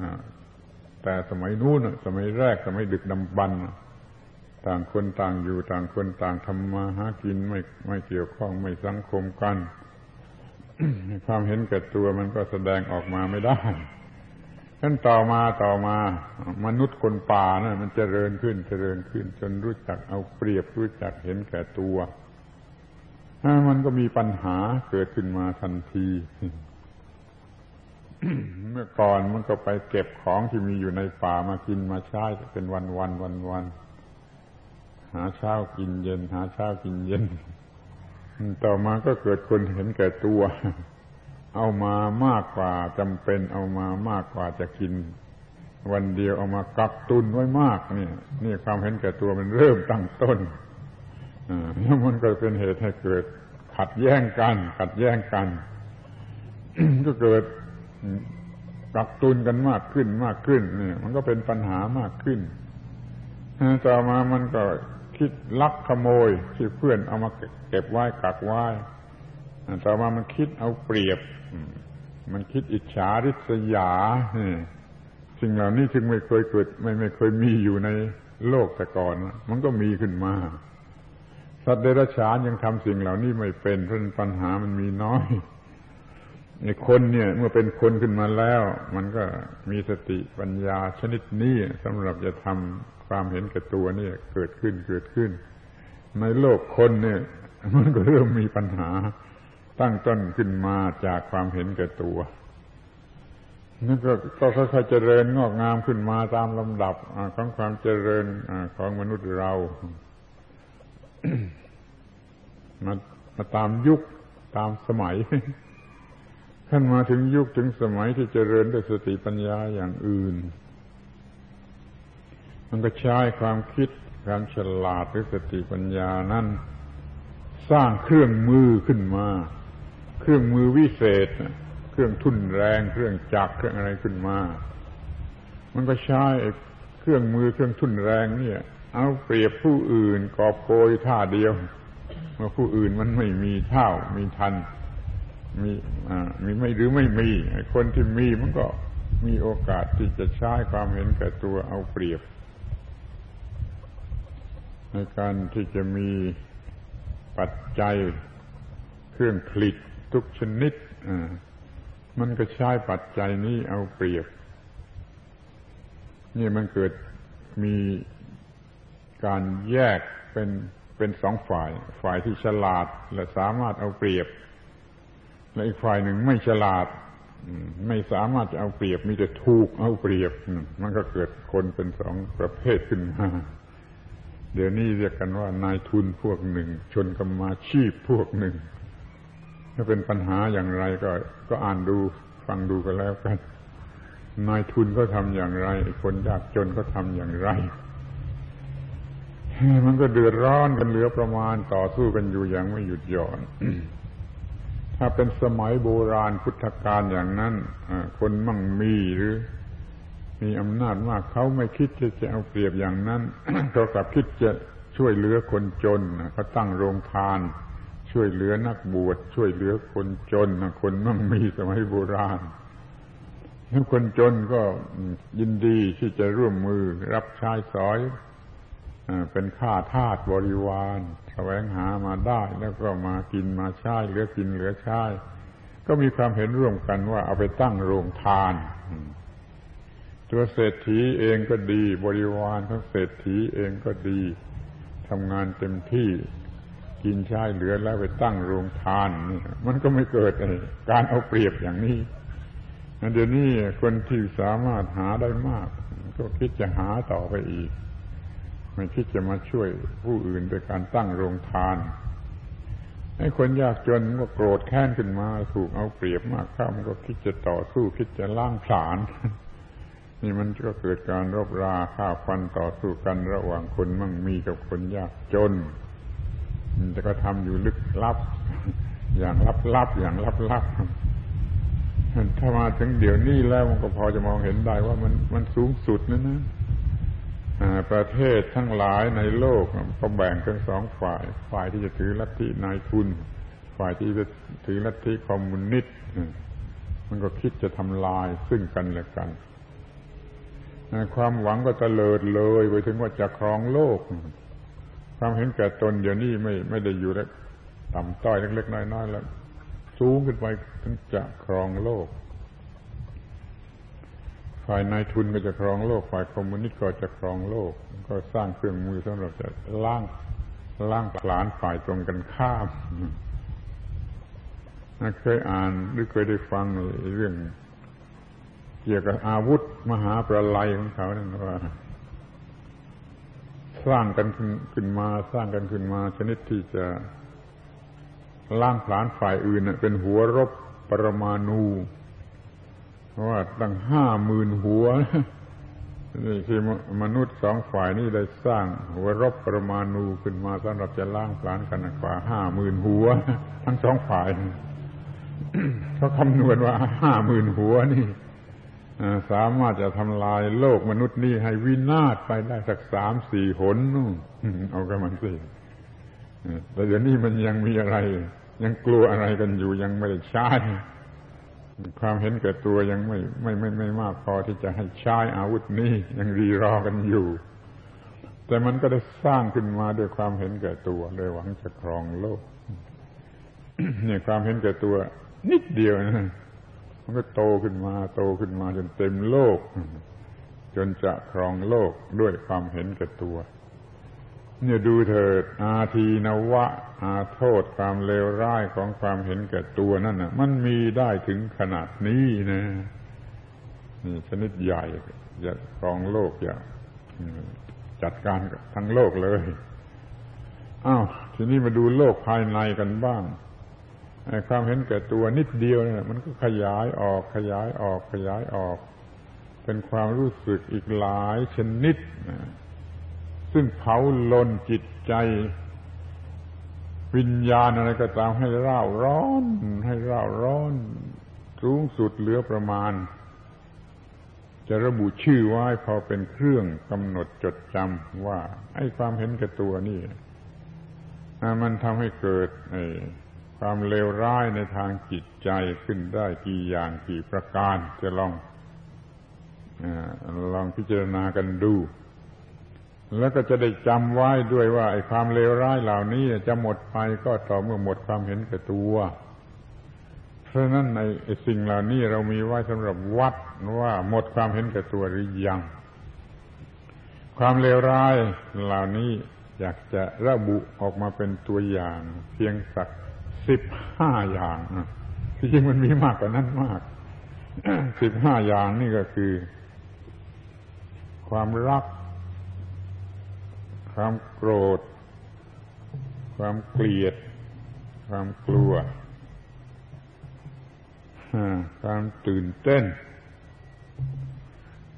อแต่สมัยนู้นสมัยแรกสมัยดึกดำบรรต่างคนต่างอยู่ต่างคนต่างทำมาหากินไม่ไม่เกี่ยวข้องไม่สังคมกัน ความเห็นแก่ตัวมันก็แสดงออกมาไม่ได้ท่านต่อมาต่อมา มนุษย์คนป่านะ่ะมันเจริญขึ้นเจริญขึ้น จนรู้จักเอาเปรียบรู้จักเห็นแก่ตัวมันก็มีปัญหาเกิดขึ้นมาทันที เมื่อก่อนมันก็ไปเก็บของที่มีอยู่ในป่ามากินมาใช้เป็นวันวันวันวันหาเช้ากินเย็น หาเช้ากินเย็น ต่อมาก็เกิดคนเห็นแก่ตัว เอามามากกว่าจำเป็น เอามามากกว่าจะกิน วันเดียวเอามากักตุนไว้มากนี่นี่ความเห็นแก่ตัวมันเริ่มตั้งต้นแล้วมันก็เป็นเหตุให้เกิด ขัดแย้งกัน ขัดแย้งกัน ก็เกิดกักตุนกันมากขึ้นมากขึ้นนี่มันก็เป็นปัญหามากขึ้นต่อมามันก็ คิดลักขโมยที่เพื่อนเอามาเก็บไว้กักไว้ต่อมามันคิดเอาเปรียบ มันคิดอิจฉาริษยาสิ่งเหล่านี้จึงไม่เคยเกิด ไม่ไม่เคยมีอยู่ในโลกแต่ก่อน มันก็มีขึ้นมา สัตว์เดรัจฉานยังทำสิ่งเหล่านี้ไม่เป็นเพราะปัญหามันมีน้อยในคนเนี่ยเมื่อเป็นคนขึ้นมาแล้ว มันก็มีสติปัญญาชนิดนี้สำหรับจะทำ ความเห็นแก่ตัวนี่เกิดขึ้นเกิดขึ้น ในโลกคนเนี่ย มันก็เริ่มมีปัญหา ตั้งต้นขึ้นมาจากความเห็นแก่ตัวนั่นก็ก็ค่อยๆเจริญงอกงามขึ้นมาตามลำดับของความเจริญของมนุษย์เรามามาตามยุคตามสมัยขั้นมาถึงยุคถึงสมัยที่เจริญด้วยสติปัญญาอย่างอื่น มันก็ใช้ความคิดความฉลาดหรือสติปัญญานั้นสร้างเครื่องมือขึ้นมา เครื่องมือวิเศษเครื่องทุ่นแรง เครื่องจักรเครื่องอะไรขึ้นมา มันก็ใช้เครื่องมือเครื่องทุ่นแรงเนี่ย เอาเปรียบผู้อื่นกอบโกยท่าเดียวเมื่อผู้อื่นมันไม่มีเท่ามีทัน มีอ่ามีไม่หรือไม่มีคนที่มีมันก็มีโอกาสที่จะใช้ความเห็นแก่ตัวเอาเปรียบ ในการที่จะมีปัจจัยเครื่องผลิตทุกชนิดมันก็ใช้ปัจจัยนี้เอาเปรียบ นี่มันเกิดมีการแยกเป็นเป็นสองฝ่าย ฝ่ายที่ฉลาดและสามารถเอาเปรียบ และอีกฝ่ายหนึ่งไม่ฉลาดไม่สามารถจะเอาเปรียบ มีแต่ถูกเอาเปรียบ มันก็เกิดคนเป็นสองประเภทขึ้นมา เดี๋ยวนี้เรียกกันว่านายทุนพวกหนึ่ง ชนกรรมาชีพพวกหนึ่ง ถ้าเป็นปัญหาอย่างไรก็ ก็อ่านดูฟังดูกันแล้วกัน นายทุนก็ทำอย่างไร คนยากจนก็ทำอย่างไร มันก็เดือดร้อนกันเหลือประมาณต่อสู้กันอยู่อย่างไม่หยุดหย่อนถ้าเป็นสมัยโบราณพุทธกาลอย่างนั้นคนมั่งมีหรือ มีอำนาจมากเขาไม่คิดจะจะเอาเปรียบอย่างนั้นเขากลับคิดจะช่วยเหลือคนจนเขาตั้งโรงทาน ช่วยเหลือนักบวชช่วยเหลือคนจนคนมั่งมีสมัยโบราณแล้วคนจนก็ยินดีที่จะร่วมมือรับใช้สอยเป็นข้าทาสบริวารแสวงหามาได้แล้วก็มากินมาใช้เหลือกินเหลือใช้ก็มีความเห็นร่วมกันว่าเอาไปตั้งโรงทาน ตัวเศรษฐีเองก็ดี บริวารของเศรษฐีเองก็ดีทำงานเต็มที่กินใช้เหลือแล้วไปตั้งโรงทานนี่มันก็ไม่เกิดการเอาเปรียบอย่างนี้เดี๋ยวนี้คนที่สามารถหาได้มาก ก็คิดจะหาต่อไปอีกไม่คิดจะมาช่วยผู้อื่นโดยการตั้งโรงทานให้คนยากจนก็โกรธแค้นขึ้นมา ถูกเอาเปรียบมากข้ามันก็คิดจะต่อสู้คิดจะล่างผลาญ นี่มันก็เกิดการรบราฆ่าฟันต่อสู้กันระหว่างคนมั่งมีกับคนยากจนมันจะก็ทำอยู่ลึกลับ อย่างลับๆอย่างลับๆถ้ามาถึงเดี๋ยวนี้แล้วมันก็พอจะมองเห็นได้ว่ามันมันสูงสุดนะนะประเทศทั้งหลายในโลกก็แบ่งเป็นสองฝ่าย ฝ่ายที่จะถือลัทธินายทุน ฝ่ายที่จะถือลัทธิคอมมิวนิสต์มันก็คิดจะทำลายซึ่งกันและกัน ความหวังก็เตลิดเลยไปถึงว่าจะครองโลก ความเห็นแก่ตนเดี๋ยวนี้ไม่ไม่ได้อยู่แล้วต่ำต้อยเล็กๆน้อยๆแล้ว สูงขึ้นไปถึงจะครองโลก ฝ่ายนายทุนก็จะครองโลก ฝ่ายคอมมิวนิสต์ก็จะครองโลก ก็สร้างเครื่องมือสำหรับจะล่างล่างผลานฝ่ายตรงกันข้ามเคยอ่านหรือเคยได้ฟังเรื่อง เกี่ยวกับอาวุธมหาประลัยของเขาเนี่ยว่า สร้างกันขึ้นมา สร้างกันขึ้นมา ชนิดที่จะล่างผลานฝ่ายอื่นเป็นหัวรบปรมาณูเพราะว่าตั้งห้าหมื่นหัวนี่คือมนุษย์สองฝ่ายนี่ได้สร้างหัวรบปรมาณูขึ้นมาสำหรับจะล้างผลาญกันกว่าห้าหมื่นหัว ทั้งสองฝ่ายเขาคำนวณว่าห้าหมื่นหัวนี่ สามารถจะทำลายโลกมนุษย์นี่ให้วินาศไปได้สักสามสี่หนนู่นเอากันมันสิแต่เดี๋ยวนี้มันยังมีอะไร ยังกลัวอะไรกันอยู่ยังไม่ได้ใช้ความเห็นแก่ตัวยังไม่ไม่ไม่ไม่มากพอที่จะให้ใช้อาวุธนี้ยังรีรอกันอยู่ แต่มันก็ได้สร้างขึ้นมาด้วยความเห็นแก่ตัวเลยหวังจะครองโลกเนี่ยความเห็นแก่ตัว นิดเดียวนะ มันก็โตขึ้นมา โตขึ้นมาจนเต็มโลก จนจะครองโลกด้วยความเห็นแก่ตัว เนี่ยดูเถิด อาทีนวะ อาโทษความเลวร้ายของความเห็นแก่ตัวนั่นน่ะ มันมีได้ถึงขนาดนี้นะนี่ชนิดใหญ่จะครองโลกอย่าจัดการทั้งโลกเลย อ้าวทีนี้มาดูโลกภายในกันบ้าง ความเห็นแก่ตัวนิดเดียวเนี่ยมันก็ขยายออกขยายออกขยายออก เป็นความรู้สึกอีกหลายชนิดนะซึ่งเผาลนจิตใจ วิญญาณอะไรก็ตามให้ร่าร้อน ให้ร่าร้อนสูงสุดเหลือประมาณ จะระบุชื่อไว้พอเป็นเครื่องกำหนดจดจำว่า ไอ้ความเห็นแก่ตัวนี่มันทำให้เกิด ความเลวร้ายในทางจิตใจขึ้นได้กี่อย่างกี่ประการ จะลองลองพิจารณากันดู แล้วก็จะได้จำไว้ด้วยว่าไอ้ความเลวร้ายเหล่านี้จะหมดไปก็ต่อเมื่อหมดความเห็นแก่ตัว เพราะนั้นในไอ้สิ่งเหล่านี้เรามีไว้สำหรับวัดว่าหมดความเห็นแก่ตัวหรือยัง ความเลวร้ายเหล่านี้อยากจะระบุออกมาเป็นตัวอย่าง เพียงสัก สิบห้าอย่างที่จริงมันมีมากกว่านั้นมากสิบห้าอย่างนี่ก็คือ ความรัก ความโกรธ ความเกลียด ความกลัวความตื่นเต้น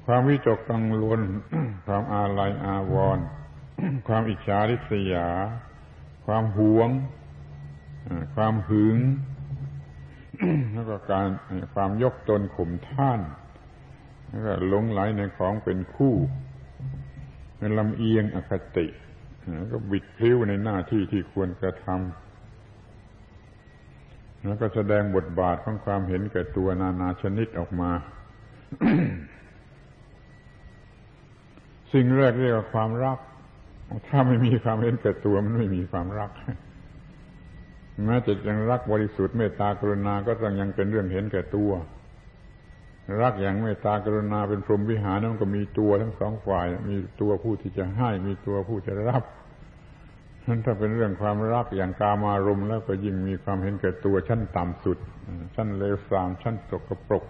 ความวิจกกังวลความอาลัยอาวรณ์ความอิจฉาริษยา ความหวง ความหึงแล้วก็การความยกตนข่มท่าน แล้วก็หลงไหลในของเป็นคู่เป็นลำเอียงอคติแล้วก็บิดพลิ้วในหน้าที่ที่ควรกระทำแล้วก็แสดงบทบาทของความเห็นแก่ตัวนานาชนิดออกมา สิ่งแรกเรียกว่าความรัก ถ้าไม่มีความเห็นแก่ตัวมันไม่มีความรัก แม้จะยังรักบริสุทธิ์เมตตากรุณาก็ต้องยังเป็นเรื่องเห็นแก่ตัว รักอย่างเมตตากรุณาเป็นพรหมวิหารนั้นก็มีตัวทั้งสองฝ่าย มีตัวผู้ที่จะให้มีตัวผู้จะรับนั้นถ้าเป็นเรื่องความรักอย่างกามารมแล้วก็ยิ่งมีความเห็นแก่ตัวชั้นต่ำสุด ชั้นเลวทรามชั้นตกกระปรก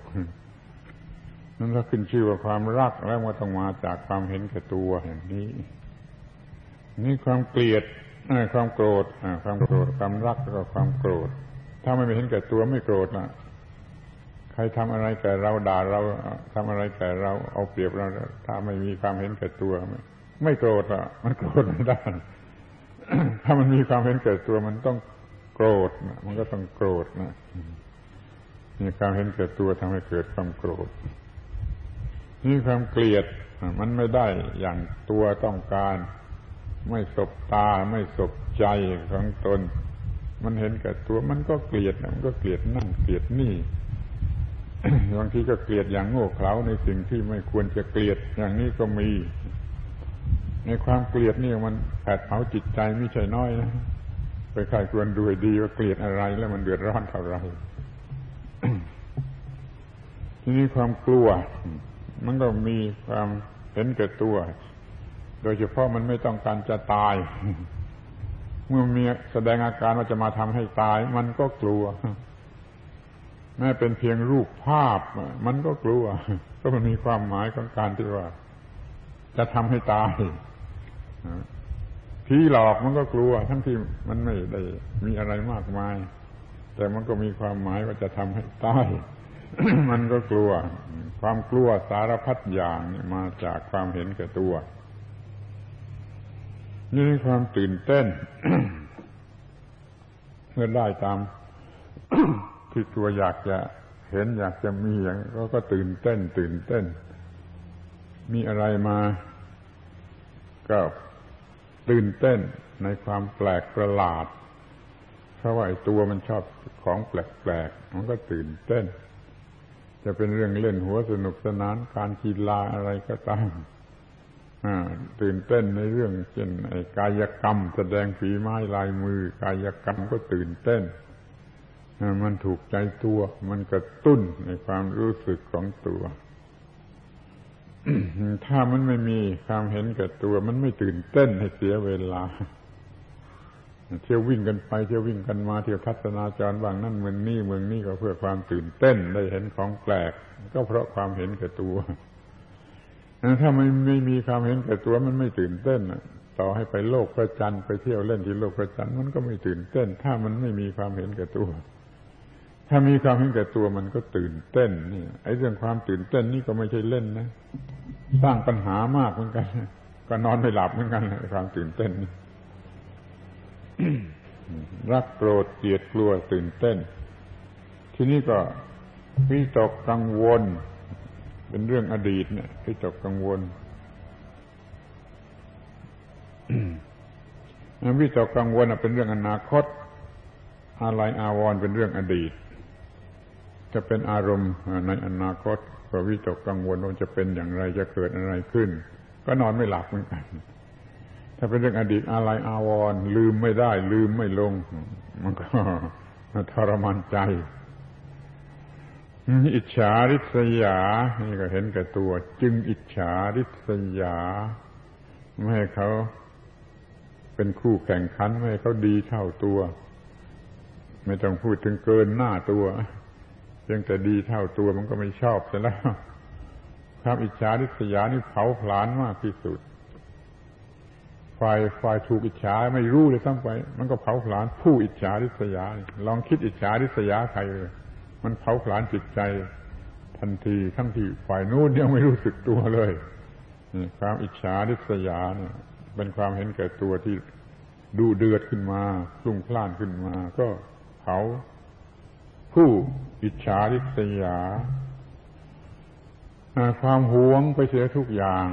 นั้นถ้าขึ้นชื่อว่าความรักแล้วมันต้องมาจากความเห็นแก่ตัวอย่างนี้ นี่ความเกลียด ความโกรธความโกรธความรักแล้วก็ความโกรธ ถ้าไม่เห็นแก่ตัวไม่โกรธล่ะใครทำอะไรแก่เราด่าเราทำอะไรแก่เราเอาเปรียบเราถ้าไม่มีความเห็นแก่ตัว ไม่โกรธอะ มันโกรธไม่ได้ ถ้ามันมีความเห็นแก่ตัวมันต้องโกรธมันก็ต้องโกรธนะมีความเห็นแก่ตัวทำให้เกิดความโกรธนี่ความเกลียดมันไม่ได้อย่างตัวต้องการ ไม่สบตาไม่สบใจของตน มันเห็นแก่ตัวมันก็เกลียดมันก็เกลียดนั่นเกลียดนี่บางทีก็เกลียดอย่างโง่เขลาในสิ่งที่ไม่ควรจะเกลียดอย่างนี้ก็มี ในความเกลียดนี่มันแผดเผาจิตใจไม่ใช่น้อยนะไปใครควรดูดีว่าเกลียดอะไรแล้วมันเดือดร้อนเท่าไรทีนี้ความกลัว มันก็มีความเห็นแก่ตัว โดยเฉพาะมันไม่ต้องการจะตาย เมื่อมีแสดงอาการว่าจะมาทำให้ตาย มันก็กลัว แม้เป็นเพียงรูปภาพ มันก็กลัว ก็มันมีความหมายของการที่ว่า จะทำให้ตายผีหลอกมันก็กลัว ทั้งที่มันไม่ได้มีอะไรมากมาย แต่มันก็มีความหมายว่าจะทำให้ตายมันก็กลัว ความกลัวสารพัดอย่างมาจากความเห็นแก่ตัว นี่ความตื่นเต้น เมื่อได้ตามที่ตัวอยากจะเห็นอยากจะมีอย่างก็ก็ตื่นเต้น ตื่นเต้น มีอะไรมา ก็ตื่นเต้นในความแปลกประหลาด เพราะว่าไอ้ตัวมันชอบของแปลกๆมันก็ตื่นเต้น จะเป็นเรื่องเล่นหัวสนุกสนานการกีฬาอะไรก็ตาม ตื่นเต้นในเรื่องเช่นกายกรรม แสดงฝีไม้ลายมือ กายกรรมก็ตื่นเต้นมันถูกใจตัว มันกระตุ้นในความรู้สึกของตัว ถ้ามันไม่มีความเห็นแก่ตัว มันไม่ตื่นเต้นให้เสียเวลา เที่ยววิ่งกันไป เที่ยววิ่งกันมา เที่ยวทัศนาจรบางนั่นเมืองนี้เมืองนี้ก็เพื่อความตื่นเต้นได้เห็นของแปลก ก็เพราะความเห็นแก่ตัว ถ้าไม่ไม่มีความเห็นแก่ตัวมันไม่ตื่นเต้นต่อให้ไปโลกพระจันทร์ไปเที่ยวเล่นที่โลกพระจันทร์มันก็ไม่ตื่นเต้น ถ้ามันไม่มีความเห็นแก่ตัว ถ้ามีความเห็นแก่ตัวมันก็ตื่นเต้นนี่ไอ้เรื่องความตื่นเต้นนี่ก็ไม่ใช่เล่นนะสร้างปัญหามากเหมือนกันก็นอนไม่หลับเหมือนกันความตื่นเต้นรักโกรธเกลียดกลัวตื่นเต้น ทีนี้ก็วิตกกังวล เป็นเรื่องอดีตเนี่ยที่ตกกังวลวิตกกังวลเป็นเรื่องอนาคต อะไรอาวรเป็นเรื่องอดีต จะเป็นอารมณ์ในอนาคตก็วิตกกังวลว่าจะเป็นอย่างไรจะเกิดอะไรขึ้น ก็นอนไม่หลับเหมือนกัน ถ้าเป็นเรื่องอดีตอะไรอาวรลืมไม่ได้ ลืมไม่ลง มันก็ทรมานใจ อิจฉาริษยา นี่ก็เห็นกับตัว จึงอิจฉาริษยา ไม่ให้เขาเป็นคู่แข่งขันไม่ให้เขาดีเท่าตัว ไม่ต้องพูดถึงเกินหน้าตัวเพียงแต่ดีเท่าตัวมันก็ไม่ชอบเสียแล้วความอิจฉาริษยานี่เผาผลาญมากที่สุดฝ่ายฝ่ายถูกอิจฉาไม่รู้เลยทั้งไป มันก็เผาผลาญผู้อิจฉาริษยา ลองคิดอิจฉาริษยาใครเลย มันเผาผลาญจิตใจทันทีทั้งที่ฝ่ายนู้นยังไม่รู้สึกตัวเลยความอิจฉาริษยาเนี่ยเป็นความเห็นแก่ตัวที่ดูเดือดขึ้นมาลุ่งพล่านขึ้นมา ก็เขาผู้อิจฉาริษยา ความหวงไปเสียทุกอย่าง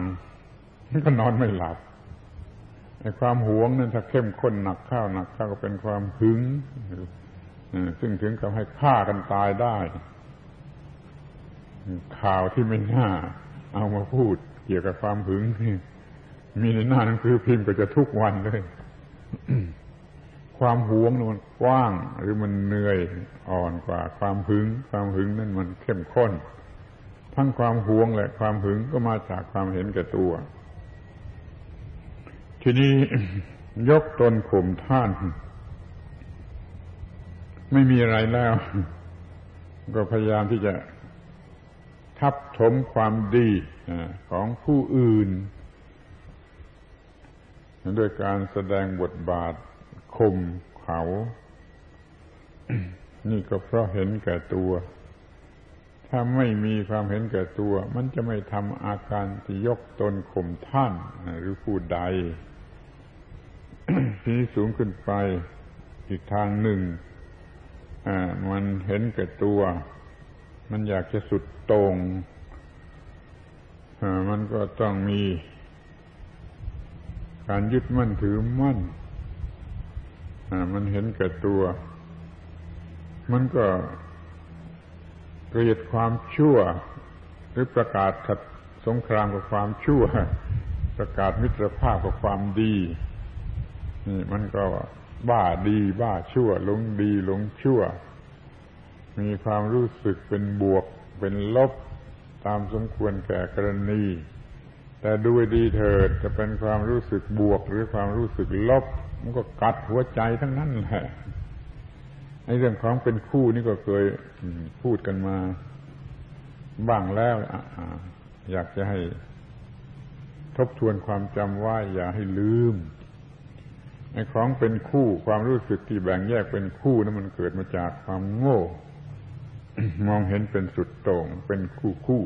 ก็นอนไม่หลับไอ้ความหวงนั้นถ้าเข้มข้นหนักข้าวหนักข้าวก็เป็นความหึง ซึ่งถึงกับให้ฆ่ากันตายได้ ข่าวที่ไม่น่า เอามาพูดเกี่ยวกับความหึงมีในหน้าหนังสือพิมพ์ก็จะทุกวันเลยความหวงมันกว้างหรือมันเหนื่อยอ่อนกว่า ความหึง ความหึงนั่นมันเข้มข้น ทั้งความหวงและความหึงก็มาจากความเห็นแก่ตัว ทีนี้ยกตนข่มท่าน ไม่มีอะไรแล้ว ก็พยายามที่จะทับถมความดีของผู้อื่นด้วยการแสดงบทบาทข่มเขา นี่ก็เพราะเห็นแก่ตัว ถ้าไม่มีความเห็นแก่ตัว มันจะไม่ทำอาการที่ยกตนข่มท่าน หรือผู้ใด ทีนี้สูงขึ้นไปอีกทางหนึ่ง มันเห็นแก่ตัว มันอยากจะสุดตรงมันก็ต้องมีการยึดมั่นถือมั่นมันเห็นแก่ตัว มันก็เกลียดความชั่ว หรือประกาศขัดสงครามกับความชั่ว ประกาศมิตรภาพกับความดี นี่มันก็ บ้าดีบ้าชั่ว หลงดีหลงชั่ว มีความรู้สึกเป็นบวก เป็นลบ ตามสมควรแก่กรณี แต่ดูดีเถิดจะเป็นความรู้สึกบวกหรือความรู้สึกลบ มันก็กัดหัวใจทั้งนั้นแหละไอ้เรื่องของเป็นคู่นี่ก็เคยพูดกันมา บ้างแล้วอยากจะให้ทบทวนความจำว่าอย่าให้ลืม ไอ้ของเป็นคู่ความรู้สึกที่แบ่งแยกเป็นคู่นั้นมันเกิดมาจากความโง่ มองเห็นเป็นสุดโต่งเป็นคู่คู่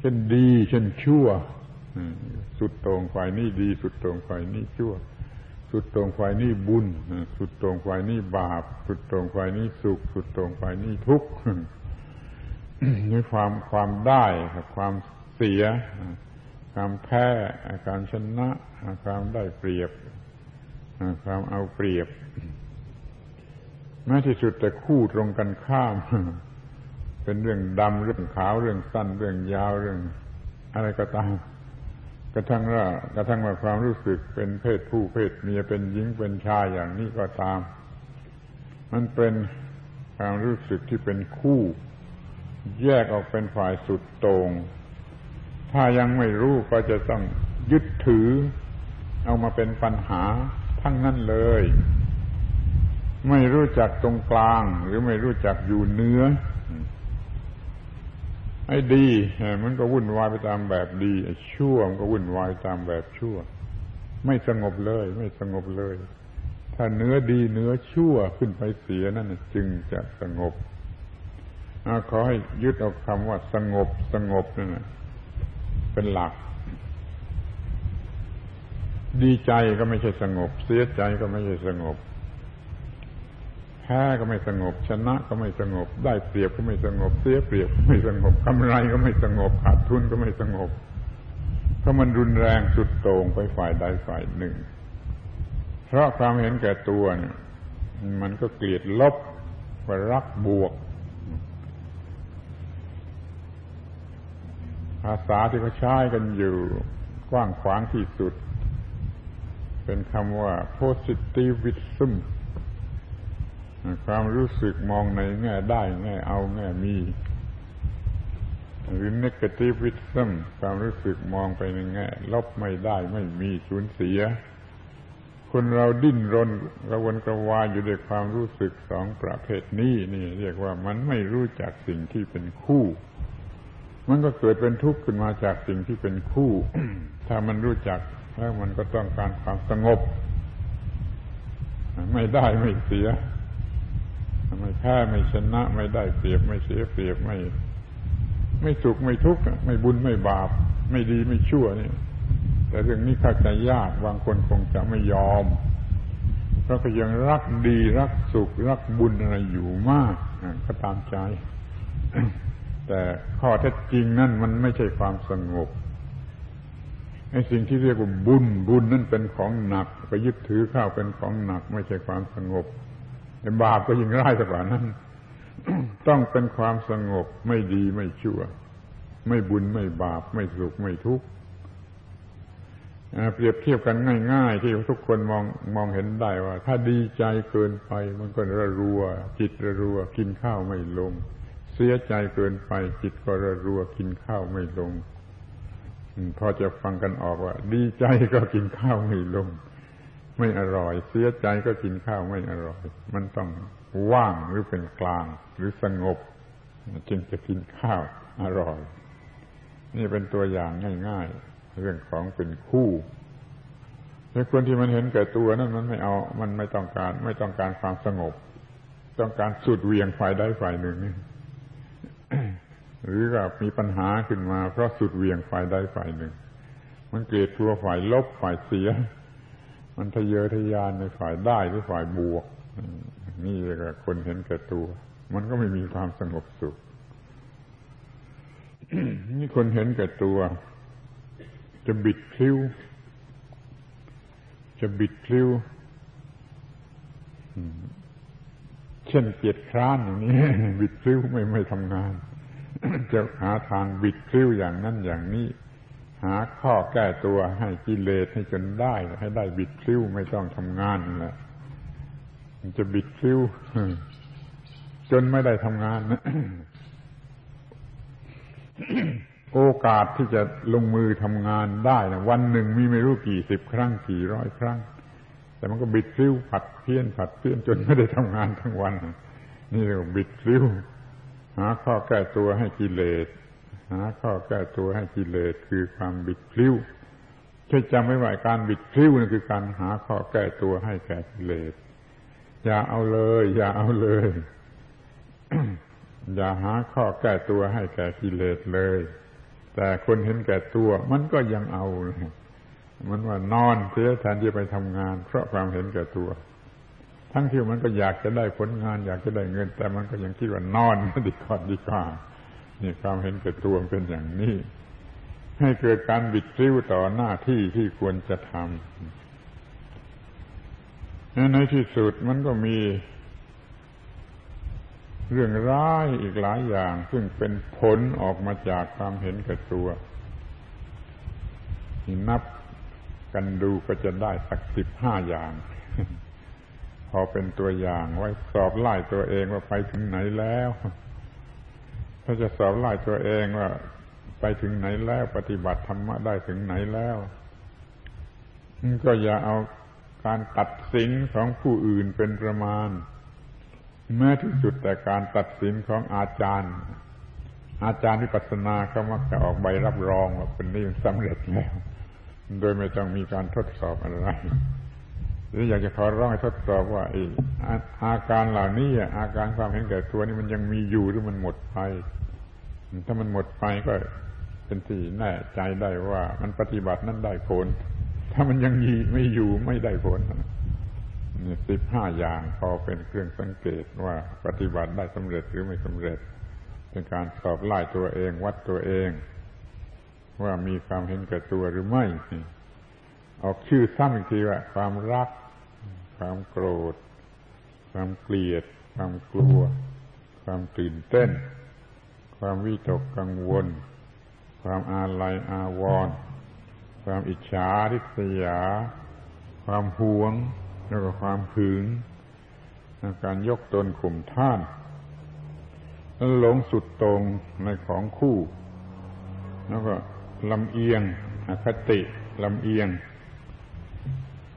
เช่นดีเช่นชั่วสุดตรงฝ่ายนี้ดี สุดตรงฝ่ายนี้ชั่ว สุดตรงฝ่ายนี้บุญ สุดตรงฝ่ายนี้บาป สุดตรงฝ่ายนี้สุข สุดตรงฝ่ายนี้ทุกข์นี่ความความได้ความเสีย ความแพ้การชนะความได้เปรียบ ความเอาเปรียบแม้ที่สุดแต่คู่ตรงกันข้าม เป็นเรื่องดำเรื่องขาวเรื่องสั้นเรื่องยาวเรื่อง อะไรก็ตามกระทั่งว่ากระทั่งว่าความรู้สึกเป็นเพศผู้เพศเมียเป็นหญิงเป็นชายอย่างนี้ก็ตาม มันเป็นความรู้สึกที่เป็นคู่ แยกออกเป็นฝ่ายสุดตง่งถ้ายังไม่รู้ก็จะต้องยึดถือ เอามาเป็นปัญหา ทั้งนั้นเลย ไม่รู้จักตรงกลาง หรือไม่รู้จักอยู่เนื้อไอ้ดีมันก็วุ่นวายไปตามแบบดีไอ้ชั่วมันก็วุ่นวายตามแบบชั่ว ไม่สงบเลย ไม่สงบเลย ถ้าเนื้อดีเนื้อชั่วขึ้นไปเสียนั่นจึงจะสงบขอให้ยึดเอาคำว่าสงบสงบนั่นเป็นหลัก ดีใจก็ไม่ใช่สงบ เสียใจก็ไม่ใช่สงบ แพ้ก็ไม่สงบ ชนะก็ไม่สงบ ได้เปรียบก็ไม่สงบ เสียเปรียบก็ไม่สงบกำไรก็ไม่สงบขาดทุนก็ไม่สงบเพราะมันรุนแรงสุดโต่งไปฝ่ายใดฝ่ายหนึ่ง เพราะความเห็นแก่ตัวเนี่ยมันก็เกลียดลบว่ารักบวก ภาษาที่เขาใช้กันอยู่ กว้างขวางที่สุด เป็นคำว่า positivism ความรู้สึกมองในแง่ได้แง่เอาแง่มี หรือ negativism ความรู้สึกมองไปในแง่ ลบไม่ได้ไม่มีสูญเสีย คนเราดิ้นรนกระวนกระวายอยู่ด้วยความรู้สึกสองประเภทนี้นี่ เรียกว่ามันไม่รู้จักสิ่งที่เป็นคู่ มันก็เกิดเป็นทุกข์ขึ้นมาจากสิ่งที่เป็นคู่ ถ้ามันรู้จัก แล้วมันก็ต้องการความสงบ ไม่ได้ไม่เสีย ไม่แพ้ไม่ชนะ ไม่ได้เปรียบไม่เสียเปรียบไม่ ไม่สุขไม่ทุกข์ไม่บุญไม่บาป ไม่ดีไม่ชั่วนี่แต่เรื่องนี้เข้าใจยากบางคนคงจะไม่ยอม เพราะก็ยังรักดีรักสุข รักบุญอะไรอยู่มากก็ตามใจ แต่ข้อเท็จจริงนั่นมันไม่ใช่ความสงบ ไอ้สิ่งที่เรียกว่าบุญบุญนั่นเป็นของหนัก ไปยึดถือข้าวเป็นของหนัก ไม่ใช่ความสงบแต่บาปก็ยิ่งร้ายกว่านั้น ต้องเป็นความสงบไม่ดีไม่ชั่ว ไม่บุญไม่บาป ไม่สุขไม่ทุกข์เปรียบเทียบกันง่าย ๆ ที่ทุกคนมองมองเห็นได้ว่า ถ้าดีใจเกินไป มันก็ระรัว จิตระรัว กินข้าวไม่ลง เสียใจเกินไป จิตก็ระรัวกินข้าวไม่ลง พอจะฟังกันออกว่า ดีใจก็กินข้าวไม่ลง ไม่อร่อย เสียใจก็กินข้าวไม่อร่อย มันต้องว่างหรือเป็นกลาง หรือสงบ จึงจะกินข้าวอร่อย นี่เป็นตัวอย่างง่าย ๆ เรื่องของเป็นคู่แต่คนที่มันเห็นแก่ตัวนั้นมันไม่เอา มันไม่ต้องการ ไม่ต้องการความสงบ ต้องการสุดเวียงฝ่ายใดฝ่ายหนึ่ง หรือก็มีปัญหาขึ้นมา เพราะสุดเวียงฝ่ายใดฝ่ายหนึ่ง มันเกลียดทัวฝ่ายลบฝ่ายเสีย มันทะเยอทะยานในฝ่ายได้หรือฝ่ายบวก นี่ก็คนเห็นแก่ตัว มันก็ไม่มีความสงบสุขนี่คนเห็นแก่ตัว จะบิดพลิ้ว จะบิดพลิ้วเช่นเกียดคร้านอย่างนี้ บิดพลิ้วไม่ไม่ทำงาน จะหาทางบิดพลิ้วอย่างนั้นอย่างนี้ หาข้อแก้ตัวให้กิเลสให้จนได้ ให้ได้บิดพลิ้วไม่ต้องทำงานแหละมันจะบิดพลิ้วจนไม่ได้ทำงานโอกาสที่จะลงมือทำงานได้นะวันหนึ่งมีไม่รู้กี่สิบครั้งกี่ร้อยครั้ง แต่มันก็บิดพลิ้วผัดเพี้ยนผัดเพี้ยนจนไม่ได้ทำงานทั้งวัน นี่เรียกว่าบิดพลิ้ว หาข้อแก้ตัวให้กิเลส หาข้อแก้ตัวให้กิเลสคือความบิดพลิ้วช่วยจำไว้ว่าการบิดพลิ้วนั่นคือการหาข้อแก้ตัวให้แก่กิเลส อย่าเอาเลย อย่าเอาเลย อย่าหาข้อแก้ตัวให้แก่กิเลสเลย แต่คนเห็นแก่ตัว มันก็ยังเอา มันว่านอนเสียแทนที่ไปทำงาน เพราะความเห็นแก่ตัว ทั้งที่มันก็อยากจะได้ผลงาน อยากจะได้เงิน แต่มันก็ยังคิดว่านอนดีกว่าดีกว่านี่ความเห็นแก่ตัวเป็นอย่างนี้ ให้เกิดการบิดซิ้วต่อหน้าที่ที่ควรจะทำในที่สุดมันก็มีเรื่องร้ายอีกหลายอย่าง ซึ่งเป็นผลออกมาจากความเห็นแก่ตัว นับกันดูก็จะได้สักสิบห้าอย่าง พอเป็นตัวอย่าง ไว้สอบไล่ตัวเองว่าไปถึงไหนแล้ว ถ้าจะสอบไล่ตัวเองว่า ไปถึงไหนแล้ว ปฏิบัติธรรมะได้ถึงไหนแล้ว ก็อย่าเอาการตัดสินของผู้อื่นเป็นประมาณ แม้ที่สุดแต่การตัดสินของอาจารย์ อาจารย์วิปัสสนาเขามักจะออกใบรับรองว่าเป็นนี่สำเร็จแล้ว โดยไม่ต้องมีการทดสอบอะไร หรืออยากจะขอร้องให้ทดสอบว่าอาการเหล่านี้อาการความเห็นแก่ตัวนี่มันยังมีอยู่หรือมันหมดไปถ้ามันหมดไปก็เป็นที่แน่ใจได้ว่า มันปฏิบัตินั้นได้ผล ถ้ามันยังยีไม่อยู่ไม่ได้ผลสิบห้าอย่างพอเป็นเครื่องสังเกตว่าปฏิบัติได้สำเร็จหรือไม่สำเร็จ เป็นการสอบไล่ตัวเองวัดตัวเอง ว่ามีความเห็นแก่ตัวหรือไม่ ออกชื่อซ้ำอีกทีว่า ความรัก ความโกรธ ความเกลียด ความกลัว ความตื่นเต้น ความวิตกกังวล ความอาลัยอาวรณ์ความอิจฉาริษยา ความหวง แล้วก็ความหึงการยกตนข่มท่านแล้วหลงสุดตรงในของคู่ แล้วก็ลำเอียงอคติลำเอียง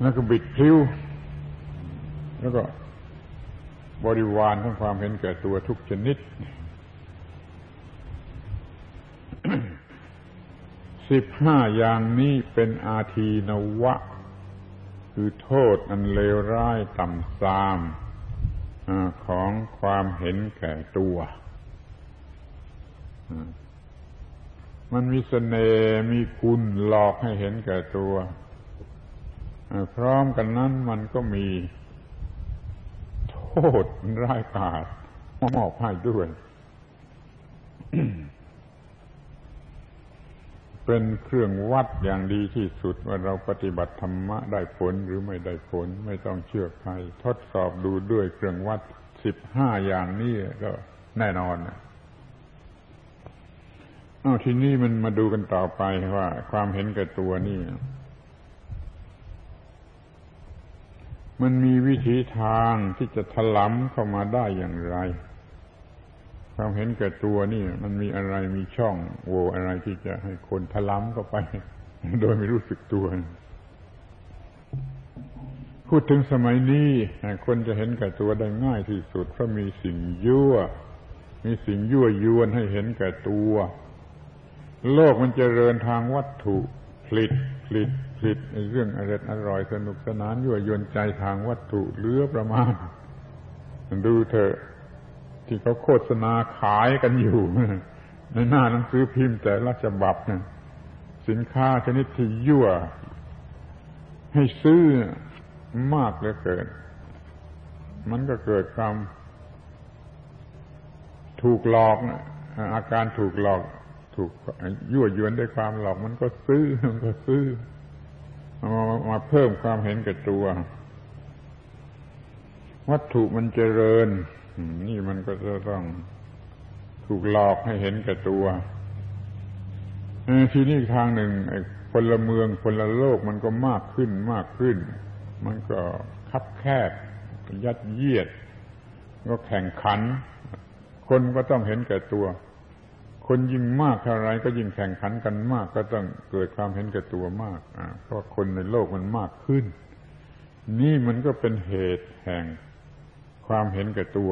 แล้วก็บิดพลิ้ว แล้วก็บริวารทั้งความเห็นแก่ตัวทุกชนิดสิบห้าอย่างนี้เป็นอาทีนวะ คือโทษอันเลวร้ายต่ำทรามของความเห็นแก่ตัวมันมีเสน่ห์มีคุณหลอกให้เห็นแก่ตัว พร้อมกันนั้นมันก็มีโทษร้ายกาจมอบให้ด้วย เป็นเครื่องวัดอย่างดีที่สุดว่าเราปฏิบัติธรรมะได้ผลหรือไม่ได้ผล ไม่ต้องเชื่อใคร ทดสอบดูด้วยเครื่องวัดสิบห้าอย่างนี้ก็แน่นอนนะอาทีนี้มันมาดูกันต่อไปว่า ความเห็นแก่ตัวนี่ มันมีวิธีทางที่จะถลำเข้ามาได้อย่างไรความเห็นแก่ตัวนี่มันมีอะไรมีช่องโหว่อะไรที่จะให้คนถลำเข้าไป โดยไม่รู้สึกตัว พูดถึงสมัยนี้คนจะเห็นแก่ตัวได้ง่ายที่สุดเพราะมีสิ่งยั่ว มีสิ่งยั่วยวนให้เห็นแก่ตัว โลกมันจเจริญทางวัตถุผลิตผลิต ลิตเรื่องอร่อยอร่อยสนุกสนานยั่วยวนใจทางวัตถุเลือประมาณ ดูเถอะ ที่เขาโฆษณาขายกันอยู่ ในหน้าหนังสือพิมพ์แต่ละฉบับสินค้าชนิดที่ยั่ว ให้ซื้อมากเหลือเกิน มันก็เกิดความถูกหลอกอาการถูกหลอกถูกยั่วยวนด้วยความหลอกมันก็ซื้อมันก็ซื้อ มามาเพิ่มความเห็นแกับตัว วัตถุมันเจริญ นี่มันก็จะต้องถูกหลอกให้เห็นแกับตัวทีนี้ทางหนึ่งพลเมืองพลโลกมันก็มากขึ้นมากขึ้น มันก็คับแคบยัดเยียด ก็แข่งขัน คนก็ต้องเห็นแก่ตัว คนยิ่งมากเท่าไรก็ยิ่งแข่งขันกันมาก ก็ต้องเกิดความเห็นแก่ตัวมากเพราะคนในโลกมันมากขึ้น นี่มันก็เป็นเหตุแห่งความเห็นแก่ตัว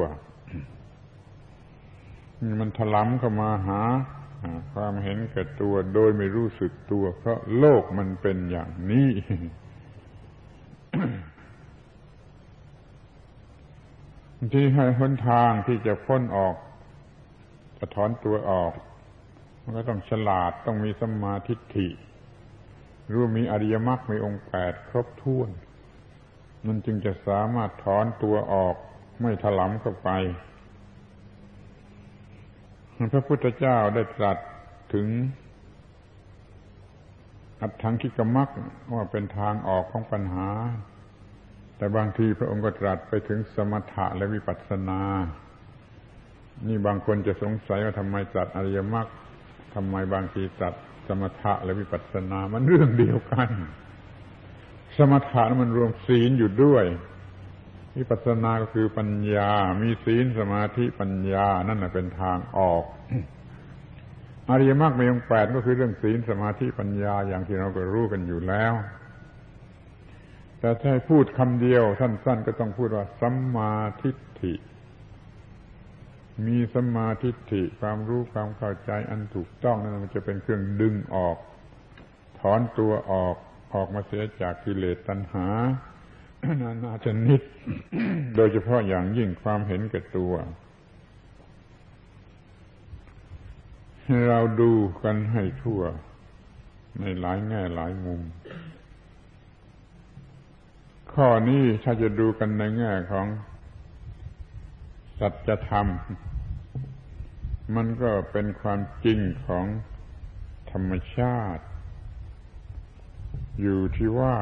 มันถลำเข้ามาหาความเห็นแก่ตัวโดยไม่รู้สึกตัว เพราะโลกมันเป็นอย่างนี้ ที่ให้หนทางที่จะพ้นออก จะถอนตัวออก มันก็ต้องฉลาดต้องมีสมาธิฐิรู้มีอริยมรรคมีองค์แปดครบถ้วน มันจึงจะสามารถถอนตัวออกไม่ถลำเข้าไป พระพุทธเจ้าได้ตรัสถึง อัตถังคิกมักว่าเป็นทางออกของปัญหา แต่บางทีพระองค์ก็ตรัสไปถึงสมถะและวิปัสสนา นี่บางคนจะสงสัยว่าทำไมจัดอริยมรรคทำไมบางทีจัดสมถะและวิปัสสนา มันเรื่องเดียวกัน สมถะมันรวมศีลอยู่ด้วย วิปัสสนาก็คือปัญญา มีศีลสมาธิปัญญา นั่นแหะเป็นทางออก อริยมรรคมีองค์แปดก็คือเรื่องศีลสมาธิปัญญาอย่างที่เราก็รู้กันอยู่แล้ว แต่ถ้าให้พูดคำเดียวสั้นๆก็ต้องพูดว่าสัมมาทิฏฐิ มีสมาธิิความรู้ความเข้าใจอันถูกต้องนั่นมันจะเป็นเครื่องดึงออก ถอนตัวออกออกมาเสียจากกิเลสตัณหานานาชนิด โดยเฉพาะอย่างยิ่งความเห็นแก่ตัว เราดูกันให้ทั่ว ในหลายแง่หลายมุม ข้อนี้ถ้าจะดูกันในแง่ของ สัจธรรม มันก็เป็นความจริงของธรรมชาติ อยู่ที่ว่า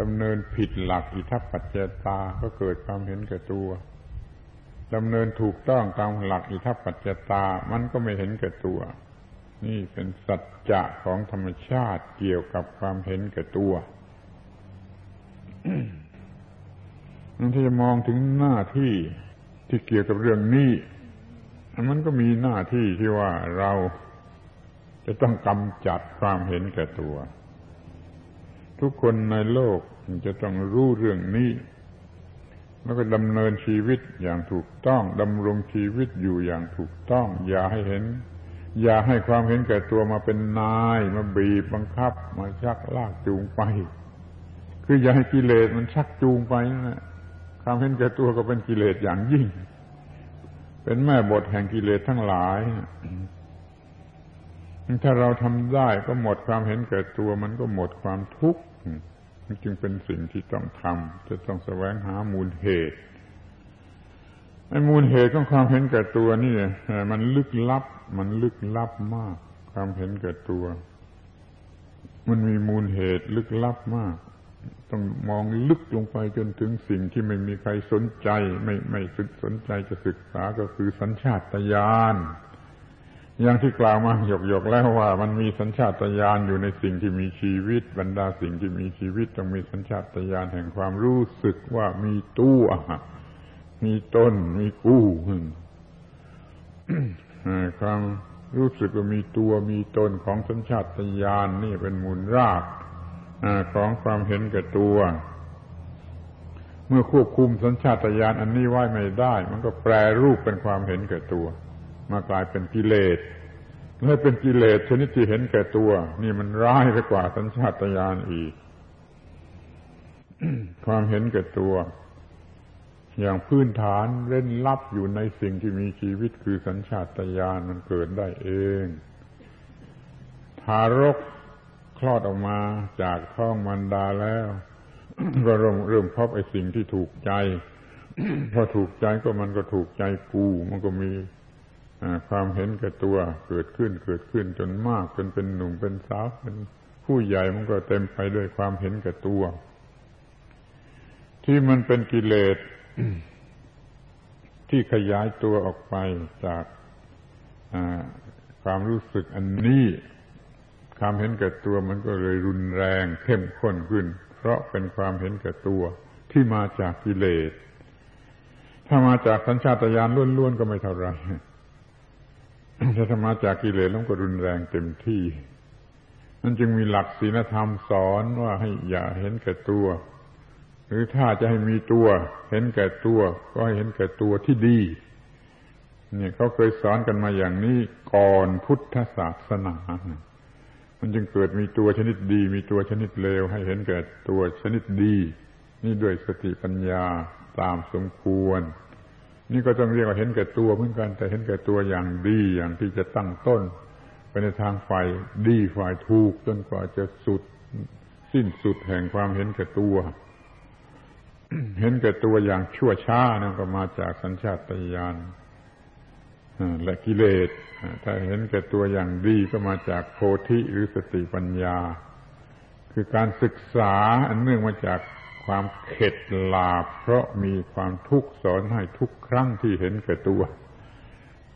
ดำเนินผิดหลักอิทัปปัจเจตา ก็เกิดความเห็นแก่ตัวดำเนินถูกต้องตามหลักอิทัปปัจจตา มันก็ไม่เห็นแก่ตัว นี่เป็นสัจจะของธรรมชาติเกี่ยวกับความเห็นแก่ตัวนั่นที่จะมองถึงหน้าที่ ที่เกี่ยวกับเรื่องนี้มันก็มีหน้าที่ที่ว่าเราจะต้องกำจัดความเห็นแก่ตัว ทุกคนในโลกจะต้องรู้เรื่องนี้ แล้วก็ดำเนินชีวิตอย่างถูกต้องดำรงชีวิตอยู่อย่างถูกต้อง อย่าให้เห็น อย่าให้ความเห็นแก่ตัวมาเป็นนาย มาบีบบังคับ มาชักลากจูงไป คืออย่าให้กิเลสมันชักจูงไปนะ ความเห็นแก่ตัวก็เป็นกิเลสอย่างยิ่ง เป็นแม่บทแห่งกิเลสทั้งหลาย ถ้าเราทำได้ก็หมดความเห็นแก่ตัว มันก็หมดความทุกข์มันจึงเป็นสิ่งที่ต้องทำจะต้องแสวงหามูลเหตุไอ้มูลเหตุของความเห็นแก่ตัวนี่มันลึกลับ มันลึกลับมาก ความเห็นแก่ตัว มันมีมูลเหตุลึกลับมาก ต้องมองลึกลงไปจนถึงสิ่งที่ไม่มีใครสนใจ ไม่ไม่สนใจจะศึกษาก็คือสัญชาตญาณอย่างที่กล่าวมาหยกๆแล้วว่า มันมีสัญชาตญาณอยู่ในสิ่งที่มีชีวิต บรรดาสิ่งที่มีชีวิตต้องมีสัญชาตญาณแห่งความรู้สึกว่ามีตู้มีต้น มีกู้ความรู้สึกว่ามีตัวมีตนของสัญชาตญาณนี่เป็นมูลราก ของความเห็นแก่ตัว เมื่อควบคุมสัญชาตญาณอันนี้ไว้ไม่ได้ มันก็แปรรูปเป็นความเห็นแก่ตัว มากลายเป็นกิเลสและเป็นกิเลสชนิดที่เห็นแก่ตัว นี่มันร้ายไปกว่าสัญชาตญาณอีก ความเห็นแก่ตัว อย่างพื้นฐานเล่นลับอยู่ในสิ่งที่มีชีวิตคือสัญชาตญาณมันเกิดได้เอง ทารก คลอดออกมาจากท้องมันดาแล้ว ก็เริ่มเริ่มพบไอ้สิ่งที่ถูกใจ พอถูกใจก็มันก็ถูกใจกู มันก็มีความเห็นแก่ตัวเกิดขึ้นเกิดขึ้นจนมากจนเป็นหนุ่มเป็นสาวเป็นผู้ใหญ่มันก็เต็มไปด้วยความเห็นแก่ตัว ที่มันเป็นกิเลสที่ขยายตัวออกไปจากความรู้สึกอันนี้ ความเห็นแก่ตัวมันก็เลยรุนแรงเข้มข้นขึ้น เพราะเป็นความเห็นแก่ตัวที่มาจากกิเลส ถ้ามาจากสัญชาตญาณล้วนๆก็ไม่เท่าไรถ้ามาจากกิเลสแล้วก็รุนแรงเต็มที่นั่นจึงมีหลักศีลธรรมสอนว่าให้อย่าเห็นแก่ตัว หรือถ้าจะให้มีตัว เห็นแก่ตัว ก็ให้เห็นแก่ตัวที่ดี เนี่ยเขาเคยสอนกันมาอย่างนี้ก่อนพุทธศาสนา มันจึงเกิดมีตัวชนิดดี มีตัวชนิดเลว ให้เห็นแก่ตัวชนิดดี นี่ด้วยสติปัญญาตามสมควร นี่ก็ต้องเรียกว่าเห็นแก่ตัวเหมือนกัน แต่เห็นแก่ตัวอย่างดีอย่างที่จะตั้งต้น ไปในทางฝ่ายดีฝ่ายถูกจนกว่าจะสุด สิ้นสุดแห่งความเห็นแก่ตัว เห็นแก่ตัวอย่างชั่วช้านั่นก็มาจากสัญชาตญาณ และกิเลสถ้าเห็นแก่ตัวอย่างดีก็มาจากโพธิหรือสติปัญญา คือการศึกษาอันเนื่องมาจากความเข็ดลาบเพราะมีความทุกข์สอนให้ทุกครั้งที่เห็นแก่ตัว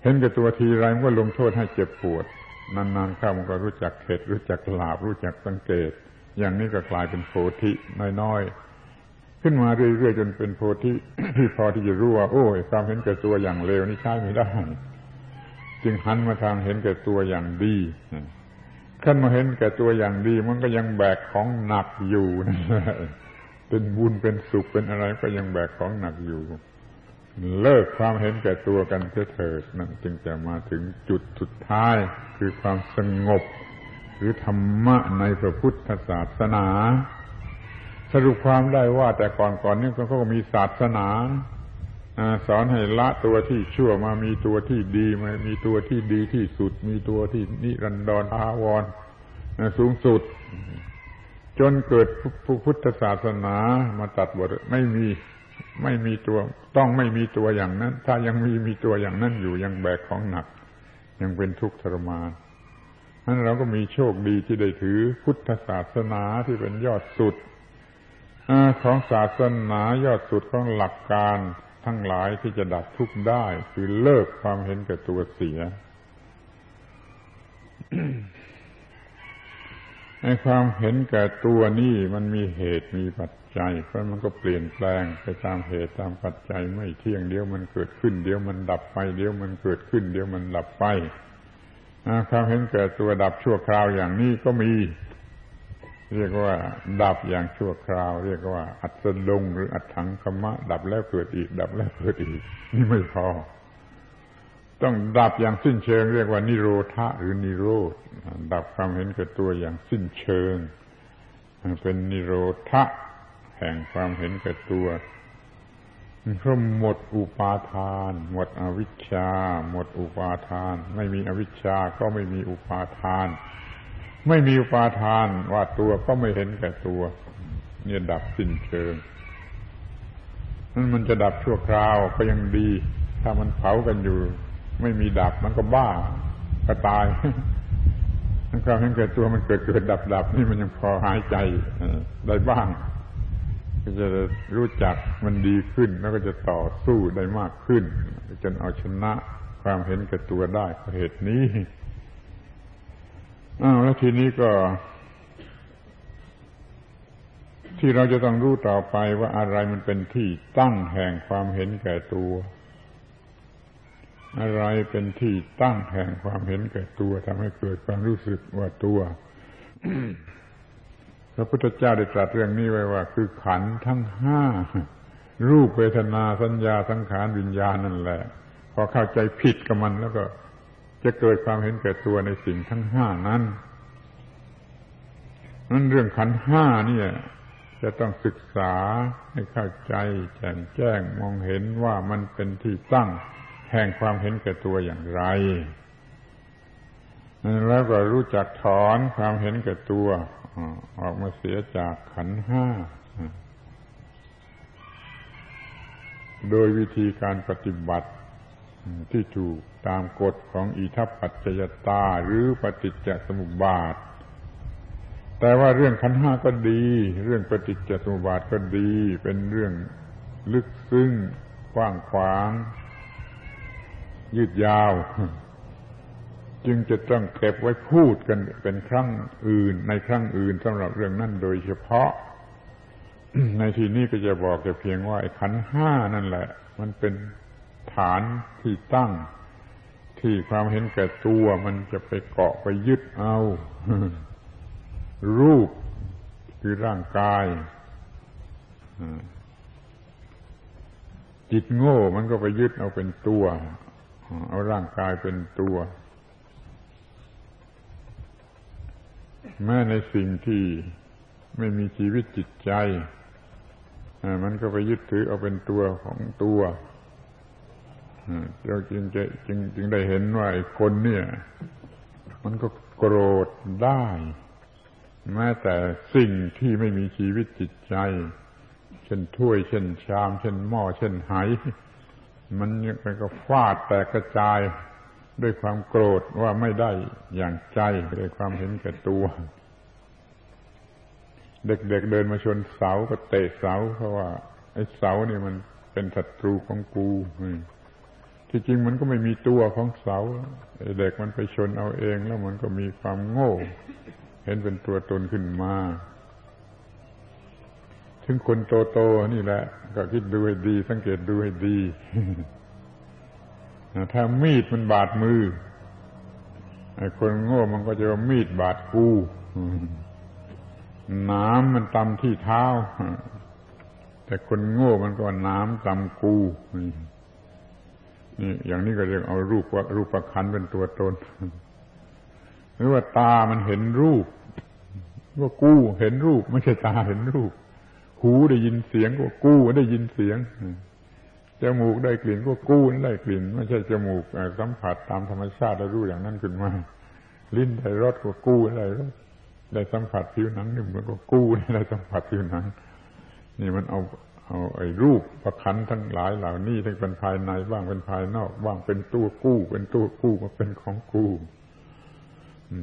เห็นแก่ตัวทีไรมันก็ลงโทษให้เจ็บปวด นานๆเข้ามันก็รู้จักเข็ด รู้จักลาบรู้จักสังเกต อย่างนี้ก็กลายเป็นโพธิน้อยๆ ขึ้นมาเรื่อยๆจนเป็นโพธิที่พอที่จะรู้ว่าโอ้ยความเห็นแก่ตัวอย่างเลวนี่ใช้ไม่ได้ จึงหันมาทางเห็นแก่ตัวอย่างดีขึ้นมาเห็นแก่ตัวอย่างดี มันก็ยังแบกของหนักอยู่เป็นบุญเป็นสุขเป็นอะไรก็ยังแบกของหนักอยู่ เลิกความเห็นแก่ตัวกันเถิดนั่นจึงจะมาถึงจุดสุดท้าย คือความสงบ หรือธรรมะในพระพุทธศาสนา สรุปความได้ว่าแต่ก่อนก่อนนี้เขาก็มีศาสนาสอนให้ละตัวที่ชั่วมามีตัวที่ดีมามีตัวที่ดีที่สุด มีตัวที่นิรันดรอาวรสูงสุด จนเกิดพุทธศาสนามาตัดบทไม่มีไม่มีตัว ต้องไม่มีตัวอย่างนั้น ถ้ายังมีมีตัวอย่างนั้นอยู่ยังแบกของหนัก ยังเป็นทุกข์ทรมานนั้นเราก็มีโชคดีที่ได้ถือพุทธศาสนาที่เป็นยอดสุด ของศาสนายอดสุดของหลักการทั้งหลายที่จะดับทุกข์ได้ คือเลิกความเห็นแก่ตัวเสียในความเห็นแก่ตัวนี่มันมีเหตุมีปัจจัยเพราะมันก็เปลี่ยนแปลงไปตามเหตุตามปัจจัยไม่เที่ยงเดียวมันเกิดขึ้น เดียวมันดับไป เดียวมันเกิดขึ้น เดียวมันดับไปความเห็นแก่ตัวดับชั่วคราวอย่างนี้ก็มี เรียกว่า ดับอย่างชั่วคราว เรียกว่า อัศลงหรืออัถังคมะ ดับแล้วเกิดอีก ดับแล้วเกิดอีก นี่ไม่พอ ต้องดับอย่างสิ้นเชิง เรียกว่า นิโรธะหรือนิโรธดับความเห็นแก่ตัวอย่างสิ้นเชิงเป็นนิโรธะแห่งความเห็นแก่ตัวเพราะหมดอุปาทาน หมดอวิชชา หมดอุปาทาน ไม่มีอวิชชาก็ไม่มีอุปาทาน ไม่มีอุปาทานว่าตัวก็ไม่เห็นแก่ตัวเนี่ยดับสิ้นเชิงนั่นมันจะดับชั่วคราวก็ยังดี ถ้ามันเผากันอยู่ ไม่มีดับมันก็บ้า ก็ตายทั้งความเห็นแก่ตัวมันเกิดเกิดดับดับนี่มันยังพอหายใจได้บ้างก็จะรู้จักมันดีขึ้น แล้วก็จะต่อสู้ได้มากขึ้น จนเอาชนะความเห็นแก่ตัวได้เพราะเหตุนี้ อ้าวแล้วทีนี้ก็ ที่เราจะต้องรู้ต่อไปว่าอะไรมันเป็นที่ตั้งแห่งความเห็นแก่ตัว อะไรเป็นที่ตั้งแห่งความเห็นแก่ตัวทำให้เกิดความรู้สึกว่าตัวพระพุทธเจ้าได้ตรัสเรื่องนี้ไว้ว่า คือขันทั้งห้ารูปเวทนาสัญญาสังขารวิญญาณนั่นแหละ พอเข้าใจผิดกับมันแล้วก็ จะเกิดความเห็นแก่ตัวในสิ่งทั้งห้านั้นนั้นเรื่องขันห้านี่จะต้องศึกษาให้เข้าใจแจ่มแจ้งมองเห็นว่ามันเป็นที่ตั้งแห่งความเห็นแก่ตัวอย่างไรแล้วก็รู้จักถอนความเห็นแก่ตัวออกมาเสียจากขันห้า โดยวิธีการปฏิบัติ ที่ถูกตามกฎของอิทัปปัจจยตาหรือปฏิจจสมุปบาท แต่ว่าเรื่องขันห้าก็ดี เรื่องปฏิจจสมุปบาทก็ดี เป็นเรื่องลึกซึ้งกว้างขวาง ยืดยาว จึงจะต้องเก็บไว้พูดกันเป็นครั้งอื่น ในครั้งอื่นสำหรับเรื่องนั้นโดยเฉพาะ ในที่นี้ก็จะบอกแต่เพียงว่าขันห้านั่นแหละ มันเป็น ฐานที่ตั้ง ที่ความเห็นแก่ตัวมันจะไปเกาะไปยึดเอา รูปคือร่างกายจิตโง่ มันก็ไปยึดเอาเป็นตัว เอาร่างกายเป็นตัว แม้ในสิ่งที่ไม่มีชีวิตจิตใจ มันก็ไปยึดถือเอาเป็นตัวของตัว เราจึงจะจึงจึงได้เห็นว่าไอ้คนเนี่ย มันก็โกรธได้แม้แต่สิ่งที่ไม่มีชีวิตจิตใจ เช่นถ้วย เช่นชาม เช่นหม้อ เช่นไห มันยังก็ฟาดแตกกระจายด้วยความโกรธว่าไม่ได้อย่างใจด้วยความเห็นแก่ตัว เด็กๆเเดินมาชนเสาก็เตะเสาเพราะว่าไอ้เสานี่มันเป็นศัตรูของกู ที่จริงมันก็ไม่มีตัวของเสาเด็กมันไปชนเอาเองแล้วมันก็มีความโง่ เห็นเป็นตัวตนขึ้นมาถึงคนโตๆนี่แหละ ก็คิดดูให้ดี สังเกตดูให้ดีถ้ามีดมันบาดมือไอ้คนโง่มันก็จะว่ามีดบาดกูน้ำมันตำที่เท้า แต่คนโง่มันก็น้ำตำกูนี่ อย่างนี้ก็เรียกเอารูปว่ารูปประคันเป็นตัวตน หรือว่าตามันเห็นรูป ว่ากู้เห็นรูป ไม่ใช่ตาเห็นรูป หูได้ยินเสียงก็กู้ได้ยินเสียงจมูกได้กลิ่นก็กู้ได้กลิ่น ไม่ใช่จมูกสัมผัสตามธรรมชาติแล้วรู้อย่างนั้นขึ้นมาลิ้นได้รสก็กู้ได้รสได้สัมผัสผิวหนังนี่มันก็กู้ได้สัมผัสผิวหนังนี่มันเอา เอาไอ้รูปประคันทั้งหลายเหล่านี้ทั้งเป็นภายในบ้างเป็นภายนอกบ้างเป็นตัวกู้ เป็นตัวกู้มาเป็นของกู้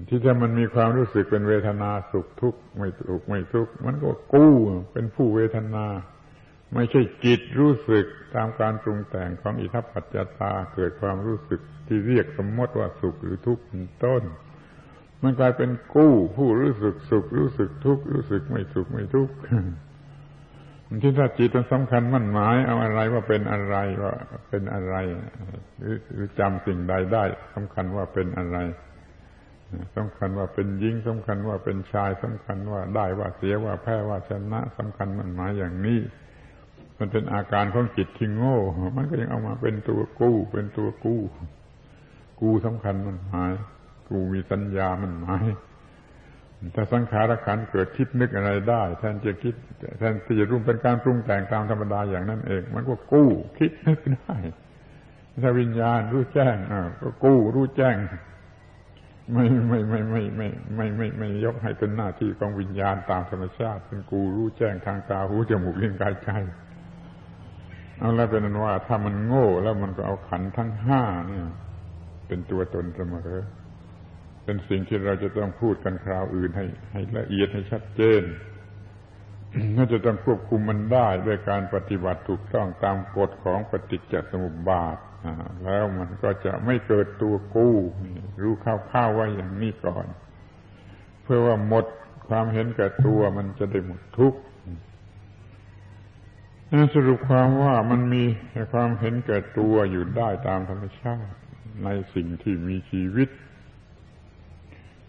ที่ถ้ามันมีความรู้สึกเป็นเวทนาสุขทุกข์ไม่สุขไม่ทุกข์มันก็กู้เป็นผู้เวทนา ไม่ใช่จิตรู้สึกตามการปรุงแต่งของอิทัปปัจจตาเกิดความรู้สึกที่เรียกสมมติว่าสุขหรือทุกข์เป็นต้น มันกลายเป็นกู้ ผู้รู้สึกสุขรู้สึกทุกข์รู้สึกไม่สุขไม่ทุกข์ ที่ถ้าจิตมันสำคัญมั่นหมาย เอาอะไรว่าเป็นอะไรว่าเป็นอะไรหรือหรือจำสิ่งใดได้สำคัญว่าเป็นอะไรสำคัญว่าเป็นหญิงสำคัญว่าเป็นชายสำคัญว่าได้ว่าเสียว่าแพ้ว่าชนะสำคัญมั่นหมายอย่างนี้ มันเป็นอาการของจิตที่โง่ มันก็ยังเอามาเป็นตัวกู้ เป็นตัวกู้ กู้สำคัญมันหมาย กูมีสัญญามันหมาย ถ้าสังขารขันเกิดคิดนึกอะไรได้แทนจะคิดแทนที่จะรุ่มเป็นการปรุงแต่งตามธรรมดาอย่างนั้นเอง มันก็กู้คิดนึกได้ถ้าวิญญาณรู้แจ้งอ่าก็กู้รู้แจ้ง ไม่ไม่ไม่ไม่ไม่ไม่ไม่ไม่ยกให้เป็นหน้าที่ของวิญญาณตามธรรมชาติ เป็นกูรู้แจ้งทางตาหูจมูกลิ้นกายใจเอาแล้วเป็นนั้นว่าถ้ามันโง่แล้วมันก็เอาขันทั้งห้าเนี่ย เป็นตัวตนเสมอ เป็นสิ่งที่เราจะต้องพูดกันคราวอื่นให้ให้ละเอียดให้ชัดเจนน่าจะต้องควบคุมมันได้ด้วยการปฏิบัติถูกต้องตามกฎของปฏิจจสมุปบาทแล้วมันก็จะไม่เกิดตัวกู้รู้ข้าวๆว่าอย่างนี้ก่อน เพื่อว่าหมดความเห็นแก่ตัวมันจะได้หมดทุกข์สรุปความว่ามันมีความเห็นแก่ตัวอยู่ได้ตามธรรมชาติ ในสิ่งที่มีชีวิต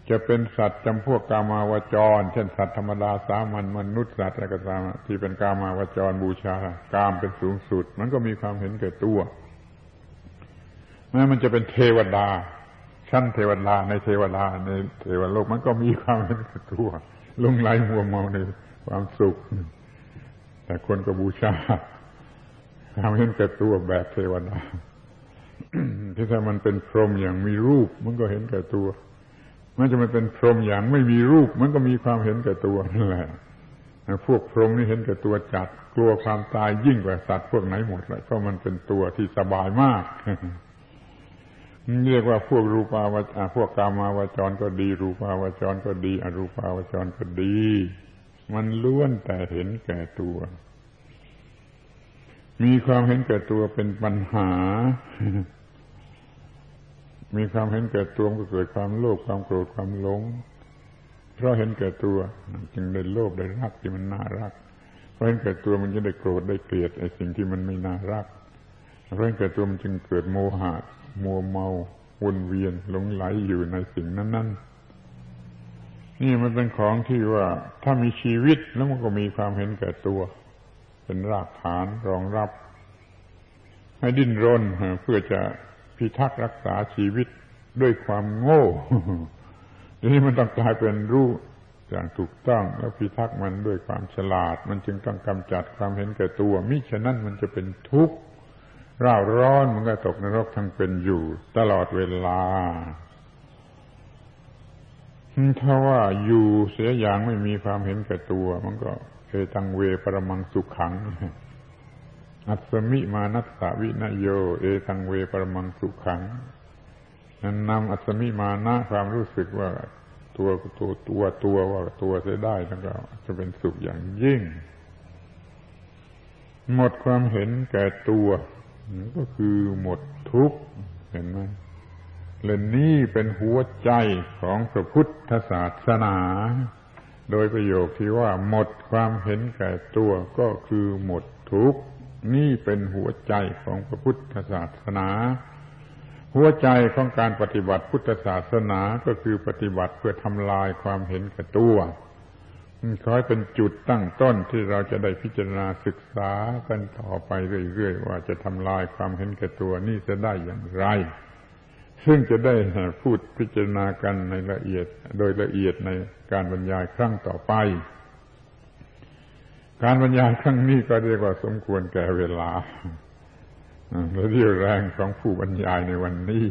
จะเป็นสัตว์จำพวกกามาวจร เช่นสัตว์ธรรมดาสามัญมนุษย์สัตว์อะไรก็ตามที่เป็นกามาวจรบูชากามเป็นสูงสุด มันก็มีความเห็นแก่ตัวแม้มันจะเป็นเทวดา ชั้นเทวดาในเทวดาในเทวโลกมันก็มีความเห็นแก่ตัวลุงไหลมัวเมาในความสุข แต่คนก็บูชาความเห็นแก่ตัวแบบเทวดาที่ถ้ามันเป็นพรหมอย่างมีรูป มันก็เห็นแก่ตัว มันจะมาเป็นพรหมอย่างไม่มีรูป มันก็มีความเห็นแก่ตัวนั่นแหละพวกพรหมนี่เห็นแก่ตัวจัด กลัวความตายยิ่งกว่าสัตว์พวกไหนหมดเลยเพราะมันเป็นตัวที่สบายมากเรียกว่าพวกรูปาวจพวกกามาวจรก็ดี รูปาวจรก็ดี อรูปาวจรก็ดี มันล้วนแต่เห็นแก่ตัว มีความเห็นแก่ตัวเป็นปัญหา มีความเห็นแก่ตัวก็เกิดความโลภความโกรธความหลง เพราะเห็นแก่ตัวจึงได้โลภได้รักที่มันน่ารัก เพราะเห็นแก่ตัวมันจะได้โกรธได้เกลียดไอ้สิ่งที่มันไม่น่ารัก เพราะเห็นแก่ตัวมันจึงเกิดโมหะมัวเมาวนเวียนหลงไหลอยู่ในสิ่งนั้น ๆ นี่มันเป็นของที่ว่าถ้ามีชีวิตแล้วมันก็มีความเห็นแก่ตัว เป็นรากฐานรองรับ ให้ดิ้นรนเพื่อจะ พิทักษ์รักษาชีวิตด้วยความโง่ทีนี้มันต้องกลายเป็นรู้อย่างถูกต้องแล้วพิทักษ์มันด้วยความฉลาด มันจึงต้องกำจัดความเห็นแก่ตัว มิฉะนั้นมันจะเป็นทุกข์ร่าร้อนมันก็ตกนรกทั้งเป็นอยู่ ตลอดเวลาถ้าว่าอยู่เสียอย่างไม่มีความเห็นแก่ตัว มันก็เอตังเวปรมังสุขขัง อัศมิมานัสสวินโย เอตังเวปรมังสุขังนั้นนำอัศมิมานะความรู้สึกว่าตัวตัวตัวตัวว่าตัวจะได้แล้วก็จะเป็นสุขอย่างยิ่ง หมดความเห็นแก่ตัวก็คือหมดทุกข์เห็นไหมและนี่เป็นหัวใจของพระพุทธศาสนา โดยประโยคที่ว่าหมดความเห็นแก่ตัวก็คือหมดทุกข์ นี่เป็นหัวใจของพระพุทธศาสนา หัวใจของการปฏิบัติพุทธศาสนาก็คือปฏิบัติเพื่อทำลายความเห็นแก่ตัวขอให้เป็นจุดตั้งต้นที่เราจะได้พิจารณาศึกษากันต่อไปเรื่อยๆว่าจะทำลายความเห็นแก่ตัวนี่จะได้อย่างไร ซึ่งจะได้พูดพิจารณากันในละเอียดโดยละเอียดในการบรรยายครั้งต่อไป การบรรยายครั้งนี้ก็เรียกว่าสมควรแก่เวลาและเรี่ยวแรงของผู้บรรยายในวันนี้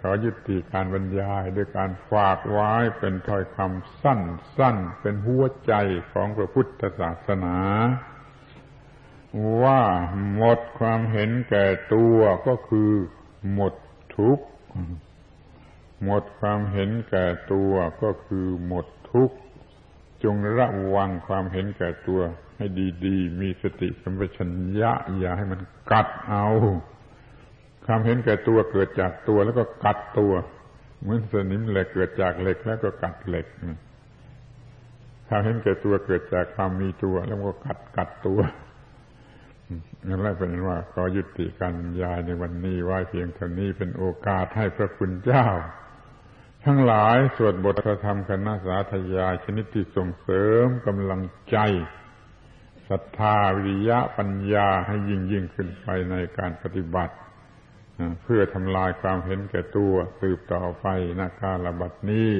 ขอยุติการบรรยายด้วยการฝากไว้เป็นถ้อยคำสั้นสั้นเป็นหัวใจของพระพุทธศาสนา ว่าหมดความเห็นแก่ตัวก็คือหมดทุกข์ หมดความเห็นแก่ตัวก็คือหมดทุกข์ จงระวังความเห็นแก่ตัว ให้ดีๆ มีสติสัมปชัญญะ อย่าให้มันกัดเอา ความเห็นแก่ตัวเกิดจากตัวแล้วก็กัดตัว เหมือนสนิมเหล็กเกิดจากเหล็กแล้วก็กัดเหล็กความเห็นแก่ตัวเกิดจากความมีตัวแล้วก็กัดกัดตัวนั่นแหละเป็นว่าขอยุติการยายในวันนี้ไว้เพียงเท่านี้เป็นโอกาสให้พระคุณเจ้า ทั้งหลายสวดบทพระธรรมคณะสาธยายชนิดที่ส่งเสริมกำลังใจศรัทธาวิริยะปัญญาให้ยิ่งยิ่งขึ้นไปในการปฏิบัติ เพื่อทำลายความเห็นแก่ตัวสืบต่อไปนาคาระบัดนี้